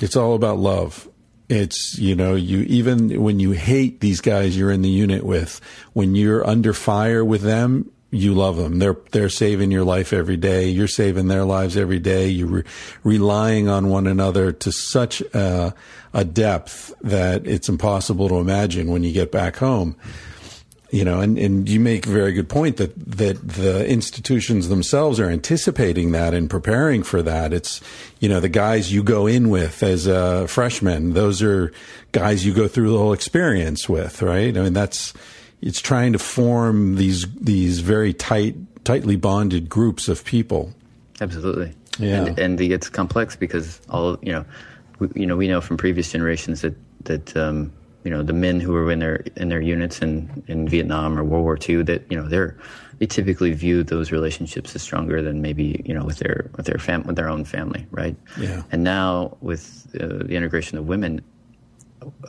It's all about love." It's, you know, you even when you hate these guys you're in the unit with, when you're under fire with them, you love them. They're they're saving your life every day. You're saving their lives every day. You're re- relying on one another to such a, a, depth that it's impossible to imagine when you get back home. You know, and, and you make a very good point that that the institutions themselves are anticipating that and preparing for that. It's you know the guys you go in with as a freshman; those are guys you go through the whole experience with, right? I mean, that's it's trying to form these these very tight, tightly bonded groups of people. Absolutely. Yeah. And, and it's complex because all you know, we, you know, we know from previous generations that that um, you know the men who were in their in their units in in Vietnam or World War II that you know they're they typically view those relationships as stronger than maybe you know with their with their fam with their own family, right? Yeah. And now with uh, the integration of women,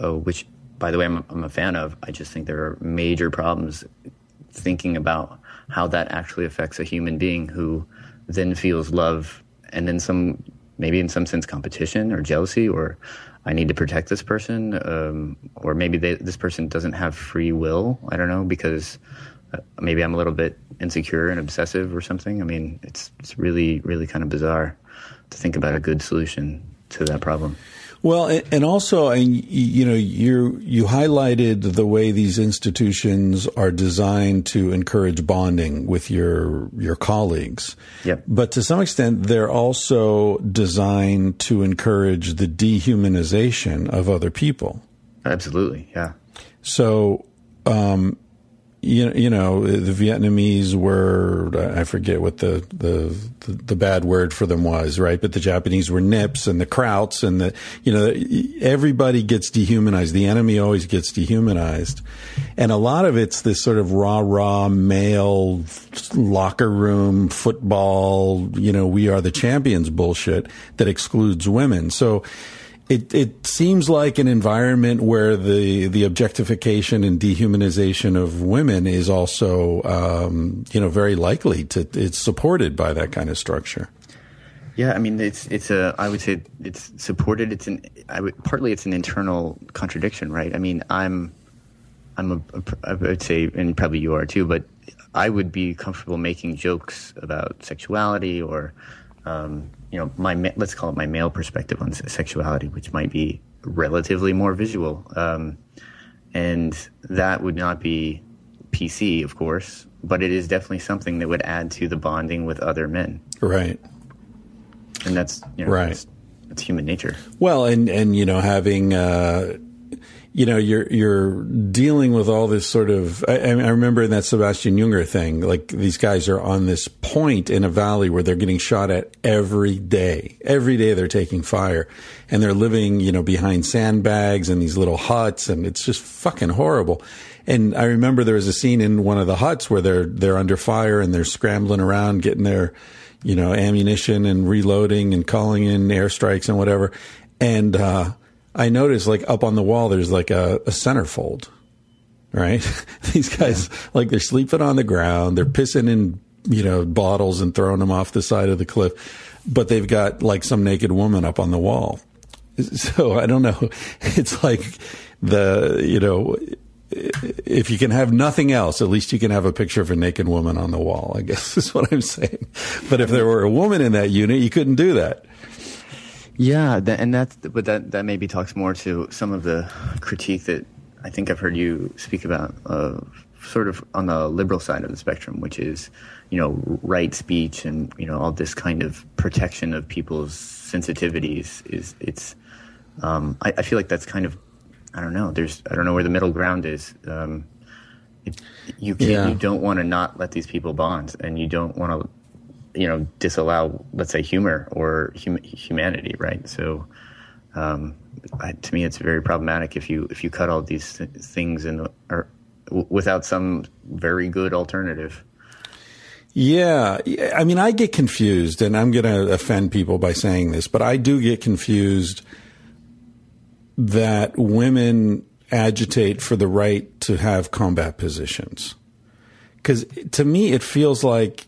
uh, which by the way, I'm, I'm a fan of. I just think there are major problems thinking about how that actually affects a human being who then feels love and then some, maybe in some sense, competition or jealousy or I need to protect this person, um, or maybe they, this person doesn't have free will. I don't know because uh, maybe I'm a little bit insecure and obsessive or something. I mean, it's it's really really kind of bizarre to think about a good solution to that problem. Well, and also, and you know, you you highlighted the way these institutions are designed to encourage bonding with your your colleagues. Yep. But to some extent, they're also designed to encourage the dehumanization of other people. Absolutely, yeah. So, um, you you know the Vietnamese were I forget what the, the the bad word for them was right, but the Japanese were nips and the krauts and the you know everybody gets dehumanized. The enemy always gets dehumanized, and a lot of it's this sort of rah rah male locker room football. You know, we are the champions bullshit that excludes women. So it, it seems like an environment where the, the objectification and dehumanization of women is also, um, you know, very likely to, it's supported by that kind of structure. Yeah, I mean, it's it's a. I would say it's supported. It's an. I would partly it's an internal contradiction, right? I mean, I'm, I'm a, a. I would say, and probably you are too, but I would be comfortable making jokes about sexuality or, um, you know, my let's call it my male perspective on sexuality, which might be relatively more visual, um, and that would not be PC, of course, but it is definitely something that would add to the bonding with other men. Right. And that's you know, right. That's, that's human nature. Well, and and you know having. Uh, you know, you're you're dealing with all this sort of. I, I, remember in that Sebastian Junger thing, like these guys are on this point in a valley where they're getting shot at every day. Every day they're taking fire, and they're living, you know, behind sandbags and these little huts, and it's just fucking horrible. And I remember there was a scene in one of the huts where they're they're under fire and they're scrambling around getting their, you know, ammunition and reloading and calling in airstrikes and whatever, and. uh I noticed like up on the wall, there's like a, a centerfold, right? These guys, yeah. like they're sleeping on the ground, they're pissing in, you know, bottles and throwing them off the side of the cliff, but they've got like some naked woman up on the wall. So I don't know. It's like the, you know, if you can have nothing else, at least you can have a picture of a naked woman on the wall, I guess is what I'm saying. But if there were a woman in that unit, you couldn't do that. Yeah, that, and that's but that that maybe talks more to some of the critique that I think I've heard you speak about, uh, sort of on the liberal side of the spectrum, which is you know right speech and you know all this kind of protection of people's sensitivities. Is it's um, I, I, feel like that's kind of I don't know. There's I don't know where the middle ground is. Um, it, you yeah. you don't want to not let these people bond, and you don't want to you know disallow let's say humor or hum- humanity right? So um, I, to me it's very problematic if you if you cut all these th- things in the, or w- without some very good alternative. Yeah. I mean i get confused and i'm going to offend people by saying this but i do get confused that women agitate for the right to have combat positions. Because to me, it feels like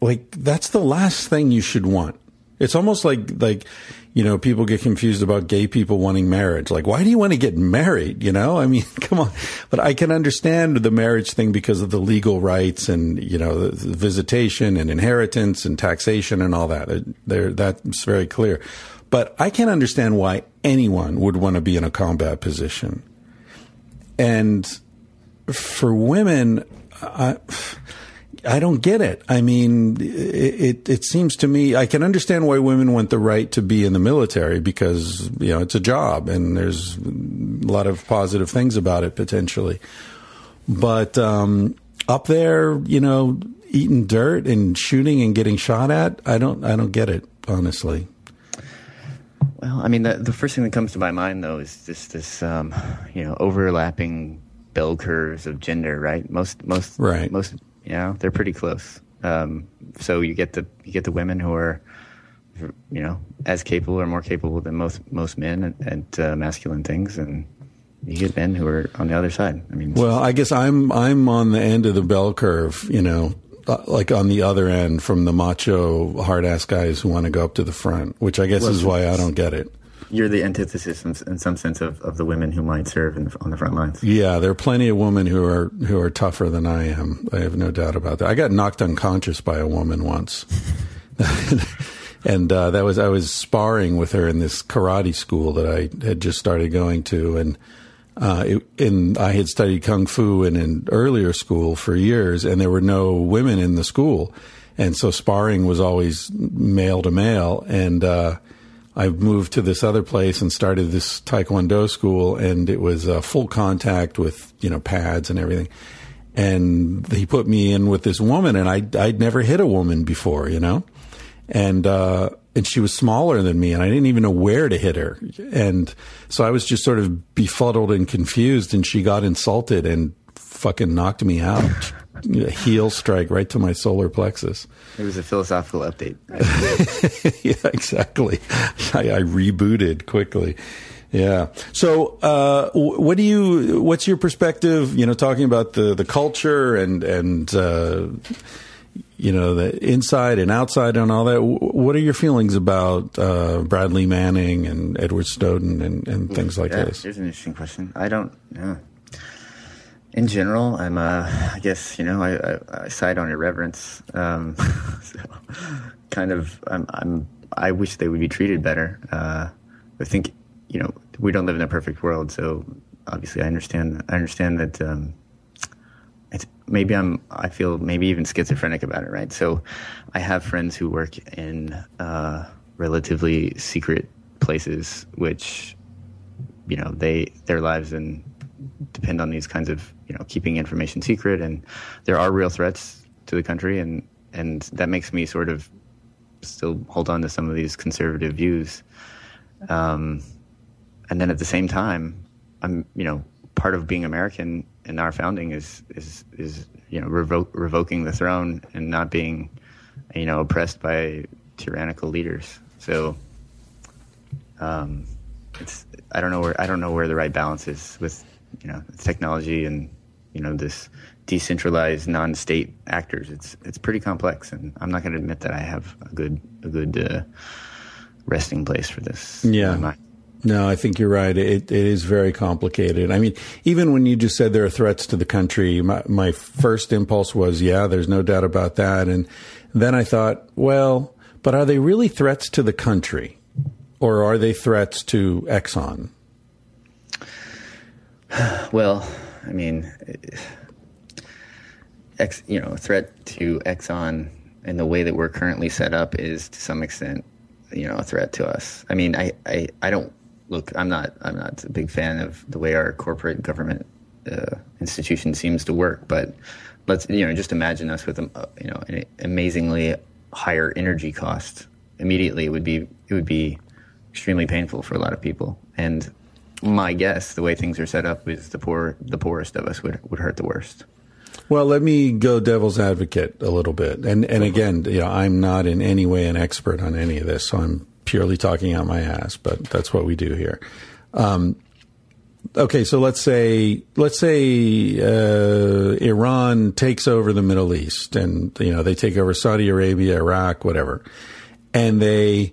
like that's the last thing you should want. It's almost like like you know people get confused about gay people wanting marriage. Like, why do you want to get married? You know, I mean, come on. But I can understand the marriage thing because of the legal rights and you know the, the visitation and inheritance and taxation and all that. There, that's very clear. But I can't understand why anyone would want to be in a combat position. And for women, I, I don't get it. I mean, it, it, it seems to me I can understand why women want the right to be in the military because you know it's a job and there's a lot of positive things about it potentially. But um, up there, you know, eating dirt and shooting and getting shot at, I don't I don't get it honestly. Well, I mean, the, the first thing that comes to my mind though is just this, um, you know, overlapping bell curves of gender, right? Most, most, right. most, you know, they're pretty close. Um, so you get the you get the women who are, you know, as capable or more capable than most most men at, at uh, masculine things, and you get men who are on the other side. I mean, well, I guess I'm I'm on the end of the bell curve, you know, uh, like on the other end from the macho hard ass guys who want to go up to the front, which I guess well, is why I don't get it. You're the antithesis in, in some sense of, of the women who might serve the, on the front lines. Yeah, there are plenty of women who are who are tougher than I am. I have no doubt about that. I got knocked unconscious by a woman once. and uh, that was I was sparring with her in this karate school that I had just started going to, and uh, it, and I had studied kung fu in an earlier school for years, and there were no women in the school, and so sparring was always male to male. And uh, I moved to this other place and started this taekwondo school, and it was uh, full contact with you know pads and everything. And he put me in with this woman, and I I'd never hit a woman before, you know, and uh, and she was smaller than me and I didn't even know where to hit her. And so I was just sort of befuddled and confused and she got insulted and fucking knocked me out. Heel strike right to my solar plexus. It was a philosophical update. yeah, exactly. I, I, rebooted quickly. Yeah. So, uh, what do you? What's your perspective? You know, talking about the the culture and and uh, you know the inside and outside and all that. What are your feelings about uh, Bradley Manning and Edward Snowden and, and things like yeah, this? Here's an interesting question. I don't. Yeah. In general, I'm. Uh, I guess you know. I, I, I side on irreverence. Um, so kind of. I'm, I'm. I wish they would be treated better. Uh, I think you know we don't live in a perfect world, so obviously I understand. I understand that. Um, maybe I'm I feel maybe even schizophrenic about it, right? So I have friends who work in uh, relatively secret places, which you know they their lives and depend on these kinds of you know keeping information secret, and there are real threats to the country, and and that makes me sort of still hold on to some of these conservative views. Um, and then at the same time, I'm you know part of being American in our founding is is is you know revoke, revoking the throne and not being you know oppressed by tyrannical leaders. So um, it's I don't know where I don't know where the right balance is with you know technology and you know this decentralized non-state actors. It's it's pretty complex, and I'm not going to admit that I have a good a good uh, resting place for this. Yeah. No, I think you're right. It, it is very complicated. I mean, even when you just said there are threats to the country, my, my first impulse was, yeah, there's no doubt about that. And then I thought, well, but are they really threats to the country? Or are they threats to Exxon? Well, I mean, ex, you know, threat to Exxon and the way that we're currently set up is to some extent, you know, a threat to us. I mean, I, I, I don't look, I'm not I'm not a big fan of the way our corporate government uh, institution seems to work, but let's you know just imagine us with a you know an amazingly higher energy cost. Immediately, it would be it would be extremely painful for a lot of people. And my guess, the way things are set up, is the poor the poorest of us would would hurt the worst. Well, let me go devil's advocate a little bit, and and again, you know, I'm not in any way an expert on any of this, so I'm purely talking out my ass, but that's what we do here. okay, so let's say let's say uh, Iran takes over the Middle East, and you know they take over Saudi Arabia, Iraq, whatever, and they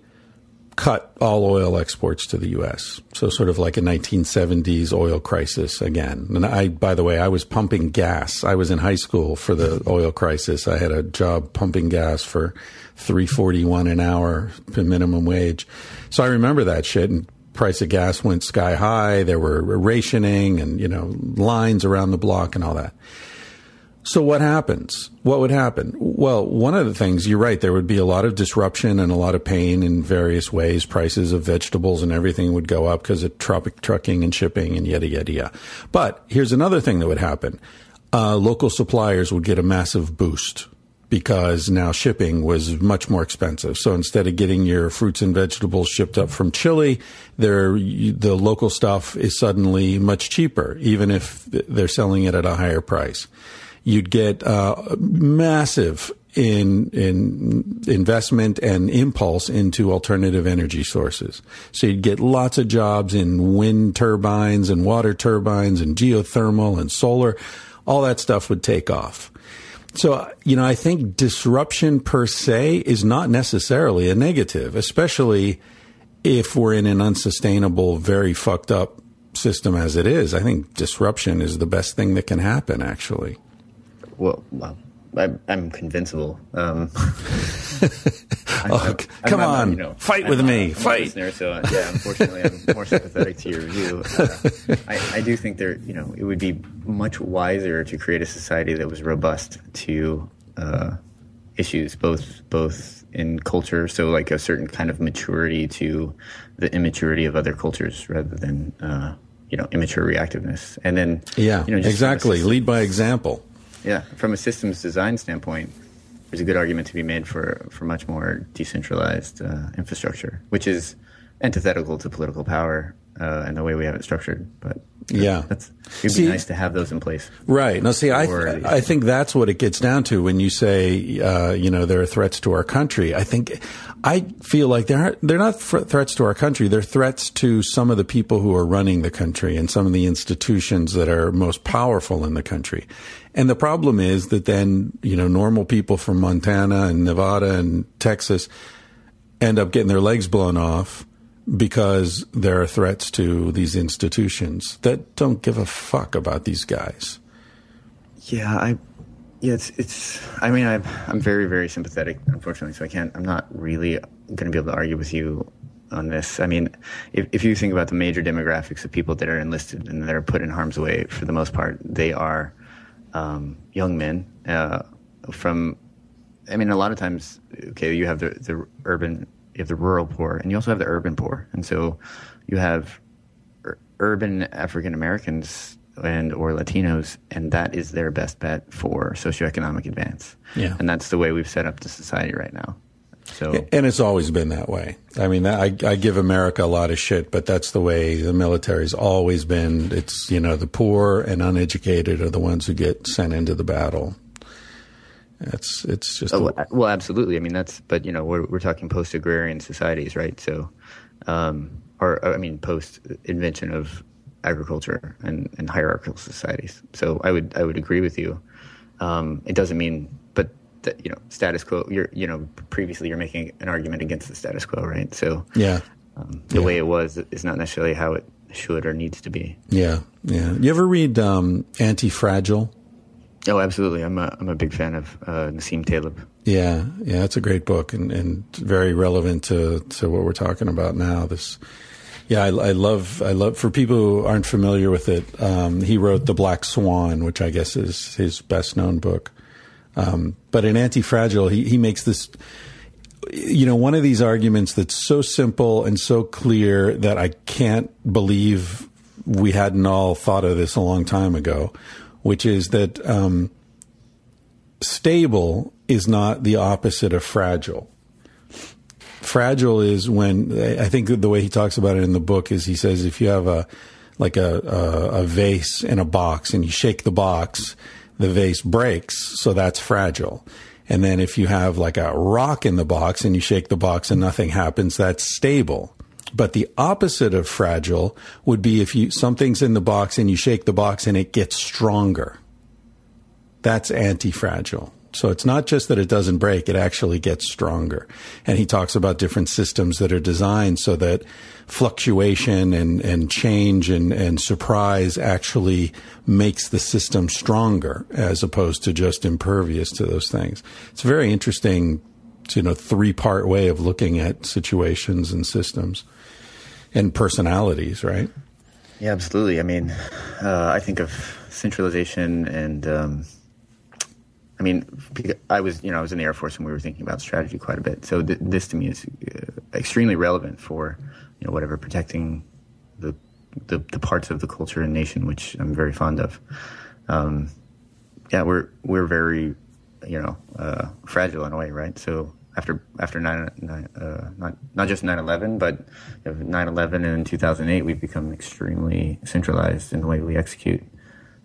cut all oil exports to the U.S. So sort of like a 1970s oil crisis again. And I, by the way, I was pumping gas. I was in high school for the oil crisis. I had a job pumping gas for 341 an hour minimum wage. So I remember that shit and price of gas went sky high. There were rationing and, you know, lines around the block and all that. So what happens? What would happen? Well, one of the things you're right, there would be a lot of disruption and a lot of pain in various ways. Prices of vegetables and everything would go up because of tropic trucking and shipping and yada yada yada. But here's another thing that would happen: uh, local suppliers would get a massive boost because now shipping was much more expensive. So instead of getting your fruits and vegetables shipped up from Chile, the local stuff is suddenly much cheaper, even if they're selling it at a higher price you'd get uh, massive in in investment and impulse into alternative energy sources. So you'd get lots of jobs in wind turbines and water turbines and geothermal and solar. All that stuff would take off. So, you know, I think disruption per se is not necessarily a negative, especially if we're in an unsustainable, very fucked up system as it is. I think disruption is the best thing that can happen, actually well, well I'm, I'm convincible. Um, oh, I'm, come on, you know, fight with me, fight. Listener, so uh, yeah, unfortunately, I'm more sympathetic to your view. Uh, I, I, do think there, you know, it would be much wiser to create a society that was robust to uh, issues, both both in culture, so like a certain kind of maturity to the immaturity of other cultures, rather than uh, you know immature reactiveness, and then yeah, you know, exactly, lead by example. Yeah, from a systems design standpoint, there's a good argument to be made for, for much more decentralized uh, infrastructure, which is antithetical to political power uh, and the way we have it structured. But yeah, that's it'd see, be nice to have those in place. Right. Now, see, I I think that's what it gets down to when you say, uh, you know, there are threats to our country. I think I feel like they're they're not threats to our country. They're threats to some of the people who are running the country and some of the institutions that are most powerful in the country. And the problem is that then, you know, normal people from Montana and Nevada and Texas end up getting their legs blown off because there are threats to these institutions that don't give a fuck about these guys. Yeah, I yeah, it's it's. I mean, I'm I'm very very sympathetic, unfortunately. So I can't. I'm not really going to be able to argue with you on this. I mean, if if you think about the major demographics of people that are enlisted and that are put in harm's way, for the most part, they are um, young men uh, from. I mean, a lot of times, okay, you have the the urban, you have the rural poor, and you also have the urban poor, and so you have ur- urban African Americans and or Latinos, and that is their best bet for socioeconomic advance. Yeah, and that's the way we've set up the society right now. So, and it's always been that way. I mean, I, I give America a lot of shit, but that's the way the military's always been. It's you know the poor and uneducated are the ones who get sent into the battle. It's it's just oh, a, well, absolutely. I mean, that's but you know we're we're talking post agrarian societies, right? So, um, or I mean, post invention of agriculture and, and hierarchical societies. So I would I would agree with you. Um, it doesn't mean but that you know status quo. You're you know previously you're making an argument against the status quo, right? So yeah, um, the yeah. way it was is not necessarily how it should or needs to be. Yeah, yeah. You ever read um, Anti Fragile? Oh, absolutely. I'm a I'm a big fan of uh, Nassim Taleb. Yeah, yeah, it's a great book and, and very relevant to to what we're talking about now. This. Yeah, I, I, love. I love. For people who aren't familiar with it, um, he wrote *The Black Swan*, which I guess is his best known book. Um, but in Anti-Fragile, he, he makes this, you know, one of these arguments that's so simple and so clear that I can't believe we hadn't all thought of this a long time ago, which is that um, stable is not the opposite of fragile. Fragile is when I think the way he talks about it in the book is he says if you have a like a, a, a vase in a box and you shake the box the vase breaks, so that's fragile. And then if you have like a rock in the box and you shake the box and nothing happens, that's stable. But the opposite of fragile would be if you something's in the box and you shake the box and it gets stronger. That's anti-fragile. So it's not just that it doesn't break, it actually gets stronger. And he talks about different systems that are designed so that fluctuation and, and change and, and surprise actually makes the system stronger as opposed to just impervious to those things. It's a very interesting, you know, three part way of looking at situations and systems and personalities, right? Yeah, absolutely. I mean, uh, I think of centralization and, um, I mean, I was, you know, I was in the Air Force and we were thinking about strategy quite a bit. So th- this to me is uh, extremely relevant for, you know, whatever protecting the, the, the parts of the culture and nation which I'm very fond of. Um, yeah, we're we're very, you know, uh, fragile in a way, right? So after after nine, nine uh, not not just 9/11, but 9/11 and in 2008, we've become extremely centralized in the way we execute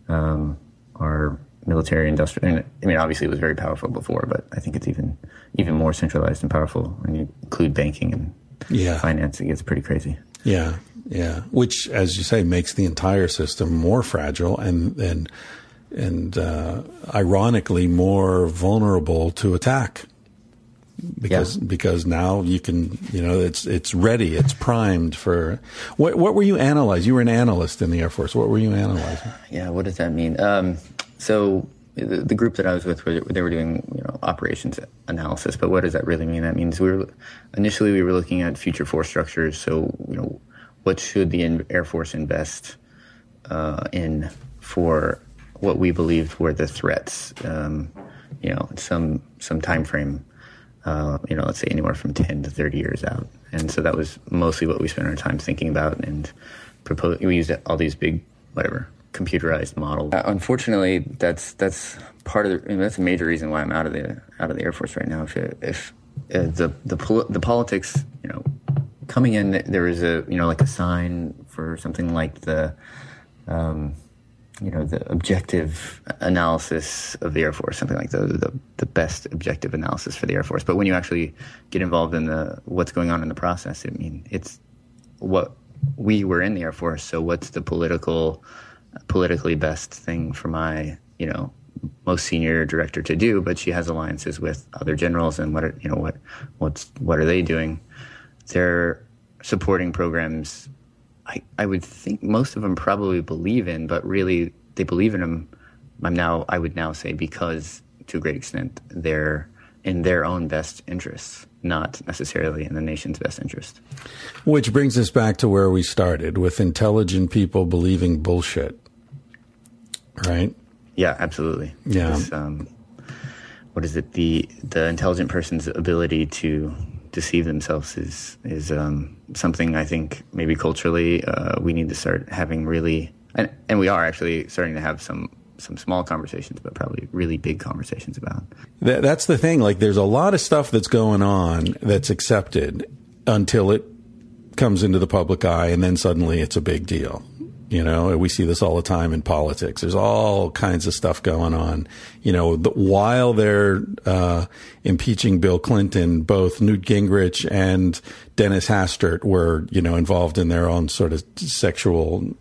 um, our military industrial. I mean, obviously, it was very powerful before, but I think it's even even more centralized and powerful when you include banking and yeah. finance. It gets pretty crazy. Yeah, yeah. Which, as you say, makes the entire system more fragile and and and uh, ironically more vulnerable to attack because yeah. because now you can you know it's it's ready it's primed for what what were you analyzing you were an analyst in the air force what were you analyzing yeah what does that mean um, so the, the, group that I was with, they were doing you know operations analysis. But what does that really mean? That means we were initially we were looking at future force structures. So you know, what should the Air Force invest uh, in for what we believed were the threats? Um, you know, some some time frame. Uh, you know, let's say anywhere from ten to thirty years out. And so that was mostly what we spent our time thinking about and propose. We used all these big whatever computerized models. Uh, unfortunately, that's that's part of the. I mean, that's a major reason why I'm out of the out of the Air Force right now. If if uh, the the the politics, you know, coming in, there is a you know like a sign for something like the. Um, you know the objective analysis of the Air Force, something like the, the, the best objective analysis for the Air Force. But when you actually get involved in the what's going on in the process, I mean, it's what we were in the Air Force. So what's the political politically best thing for my, you know, most senior director to do, but she has alliances with other generals and what are, you know what what's what are they doing? They're supporting programs. I I would think most of them probably believe in, but really they believe in them. I'm now I would now say because to a great extent they're in their own best interests, not necessarily in the nation's best interest. Which brings us back to where we started with intelligent people believing bullshit right? Yeah, absolutely. Yeah. Um, what is it? The the intelligent person's ability to deceive themselves is is um, something I think maybe culturally uh, we need to start having really, and, and we are actually starting to have some some small conversations, but probably really big conversations about. That, that's the thing. Like, there's a lot of stuff that's going on that's accepted until it comes into the public eye, and then suddenly it's a big deal. You know, we see this all the time in politics. There's all kinds of stuff going on. You know, the, while they're uh, impeaching Bill Clinton, both Newt Gingrich and Dennis Hastert were, you know, involved in their own sort of sexual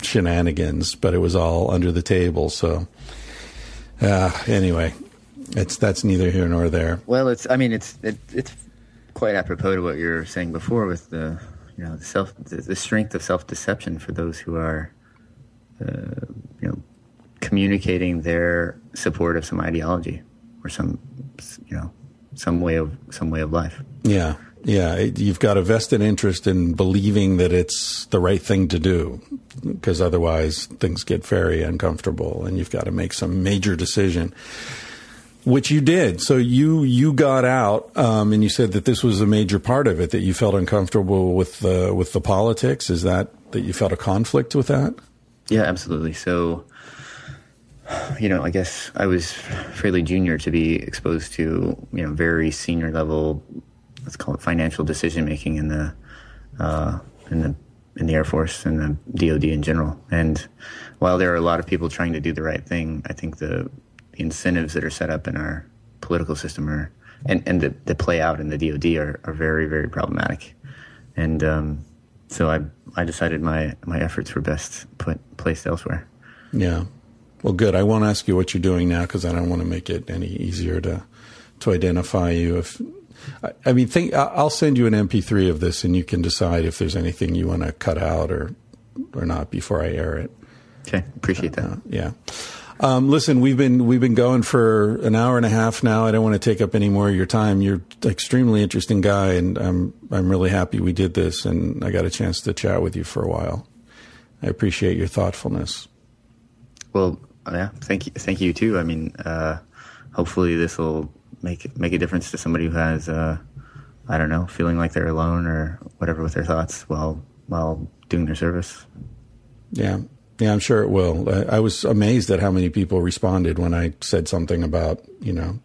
shenanigans, but it was all under the table. So, uh, anyway, it's that's neither here nor there. Well, it's. I mean, it's it, it's quite apropos to what you were saying before with the you know the self the, strength of self deception for those who are uh, you know communicating their support of some ideology or some you know some way of some way of life. Yeah. Yeah, you've got a vested interest in believing that it's the right thing to do because otherwise things get very uncomfortable and you've got to make some major decision which you did. So you you got out, um, and you said that this was a major part of it. That you felt uncomfortable with the with the politics. Is that that you felt a conflict with that? Yeah, absolutely. So, you know, I guess I was fairly junior to be exposed to you know very senior level, let's call it financial decision making in the uh, in the in the Air Force and the DoD in general. And while there are a lot of people trying to do the right thing, I think the incentives that are set up in our political system are and, and that, that play out in the DoD are, are very, very problematic. and um, so I I decided my my efforts were best put placed elsewhere. Yeah. Well, good. I won't ask you what you're doing now because I don't want to make it any easier to to identify you. If I, I mean, think I'll send you an MP3 of this, and you can decide if there's anything you want to cut out or or not before I air it. Okay, appreciate that. Uh, yeah. Um, listen, we've been we've been going for an hour and a half now. I don't want to take up any more of your time. You're an extremely interesting guy, and I'm I'm really happy we did this, and I got a chance to chat with you for a while. I appreciate your thoughtfulness. Well, yeah, thank you, thank you too. I mean, uh, hopefully this will make make a difference to somebody who has, uh, I don't know, feeling like they're alone or whatever with their thoughts while while doing their service. Yeah, yeah, I'm sure it will. I, I, was amazed at how many people responded when I said something about, you know,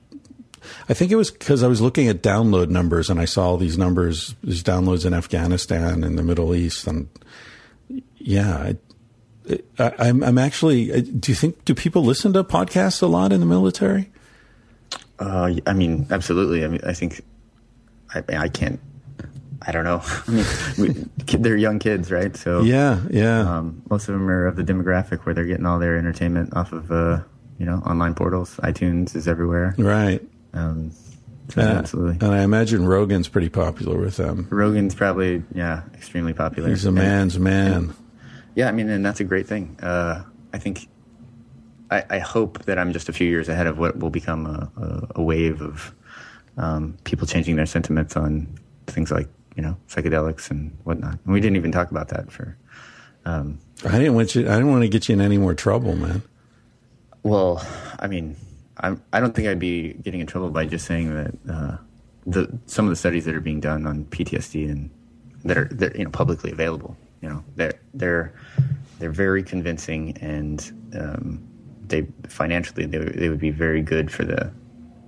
I think it was because I was looking at download numbers and I saw all these numbers, these downloads in Afghanistan and the Middle East. And yeah, I, I'm, I'm actually, do you think, do people listen to podcasts a lot in the military? Uh, I mean, absolutely. I mean, I think I, I can't I don't know. I mean, they're young kids, right? So yeah, yeah. Um, most of them are of the demographic where they're getting all their entertainment off of, uh, you know, online portals. iTunes is everywhere, right? Um, so and absolutely. I, and I imagine Rogan's pretty popular with them. Rogan's probably yeah, extremely popular. He's a man's and, man. And, yeah, I mean, and that's a great thing. Uh, I think. I, I, hope that I'm just a few years ahead of what will become a, a, a wave of um, people changing their sentiments on things like you know, psychedelics and whatnot. And we didn't even talk about that for. Um, I didn't want you. I didn't want to get you in any more trouble, man. Well, I mean, I'm, I don't think I'd be getting in trouble by just saying that uh, the some of the studies that are being done on PTSD and that are that, you know publicly available. You know, they're they're they're very convincing and um, they financially they they would be very good for the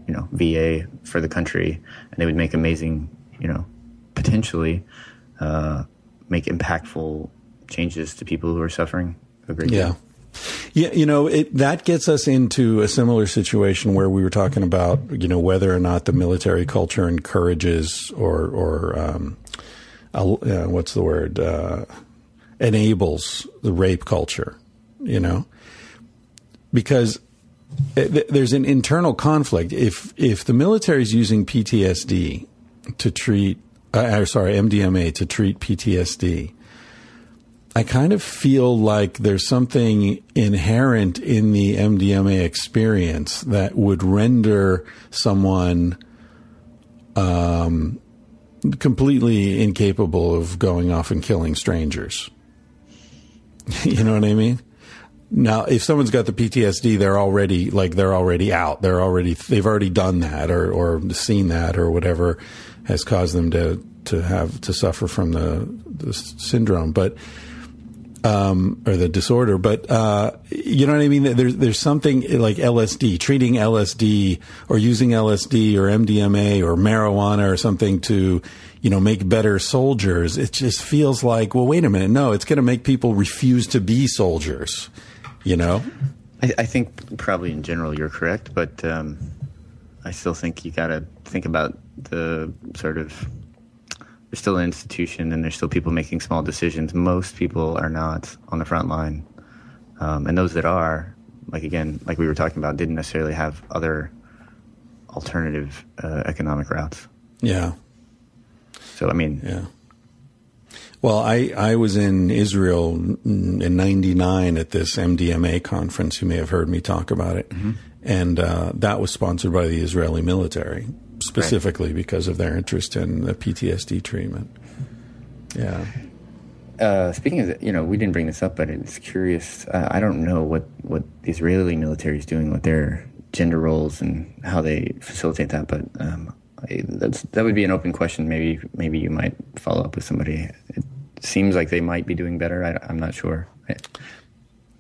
you know VA for the country and they would make amazing you know potentially uh, make impactful changes to people who are suffering a great yeah. deal. Yeah, you know, it, that gets us into a similar situation where we were talking about, you know, whether or not the military culture encourages or, or um, uh, what's the word, uh, enables the rape culture, you know, because there's an internal conflict. If if the military is using PTSD to treat uh, sorry, MDMA to treat PTSD. I kind of feel like there's something inherent in the MDMA experience that would render someone um, completely incapable of going off and killing strangers. you know what I mean? Now, if someone's got the PTSD, they're already like they're already out. They're already they've already done that or or seen that or whatever has caused them to to have to suffer from the, the syndrome, but um, or the disorder. But uh, you know what I mean? There's there's something like LSD, treating LSD or using LSD or MDMA or marijuana or something to you know make better soldiers. It just feels like well, wait a minute, no, it's going to make people refuse to be soldiers. You know. I, I think probably in general you're correct, but um, I still think you got to think about the sort of there's still an institution and there's still people making small decisions. Most people are not on the front line, um, and those that are, like again, like we were talking about, didn't necessarily have other alternative uh, economic routes. Yeah. So I mean, yeah. Well, I, I was in Israel in '99 at this MDMA conference. You may have heard me talk about it, mm-hmm. And uh, that was sponsored by the Israeli military specifically right. because of their interest in the PTSD treatment. Yeah. Uh, speaking of, you know, we didn't bring this up, but it's curious. Uh, I don't know what what the Israeli military is doing with their gender roles and how they facilitate that, but um, I, that's that would be an open question. Maybe maybe you might follow up with somebody. It seems like they might be doing better. I, am not sure.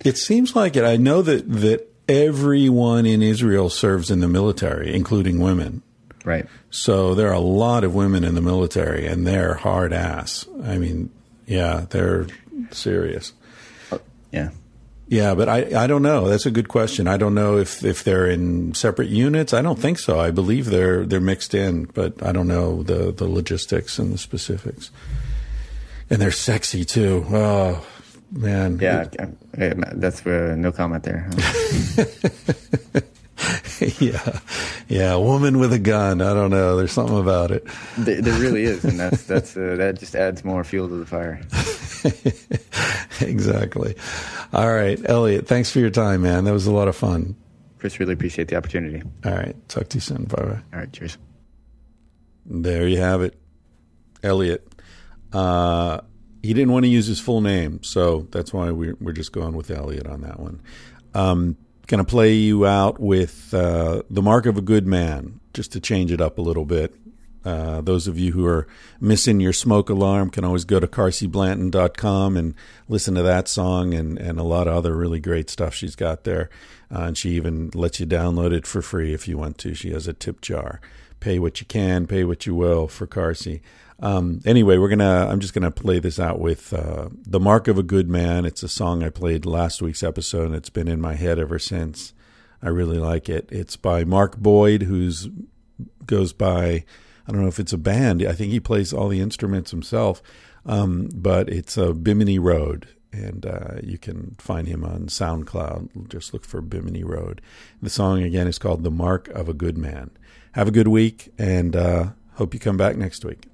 It seems like it. I know that that everyone in Israel serves in the military, including women. Right. So there are a lot of women in the military, and they're hard ass. I mean, yeah, they're serious. Uh, yeah. Yeah, but I, I don't know. That's a good question. I don't know if, if they're in separate units. I don't think so. I believe they're they're mixed in, but I don't know the, the logistics and the specifics. and they're sexy too. Oh man, Yeah, I- I- that's uh, no comment there. yeah, yeah. Woman with a gun. I don't know. There's something about it. there, there really is, and that's that's uh, that just adds more fuel to the fire. exactly. All right, Elliot. Thanks for your time, man. That was a lot of fun. Chris, really appreciate the opportunity. All right, talk to you soon. Bye bye. All right, cheers. There you have it, Elliot. Uh, he didn't want to use his full name, so that's why we're, we're just going with Elliot on that one. Um, going to play you out with uh, The Mark of a Good Man, just to change it up a little bit. Uh, those of you who are missing your smoke alarm can always go to carsieblanton.com and listen to that song and, and a lot of other really great stuff she's got there. Uh, and she even lets you download it for free if you want to. She has a tip jar. Pay what you can, pay what you will for Carsie. Um, anyway, we're gonna. I'm just gonna play this out with uh, "The Mark of a Good Man." It's a song I played last week's episode, and it's been in my head ever since. I really like it. It's by Mark Boyd, who's goes by. I don't know if it's a band. I think he plays all the instruments himself. Um, but it's a Bimini Road, and uh, you can find him on SoundCloud. Just look for Bimini Road. The song again is called "The Mark of a Good Man." Have a good week, and uh, hope you come back next week.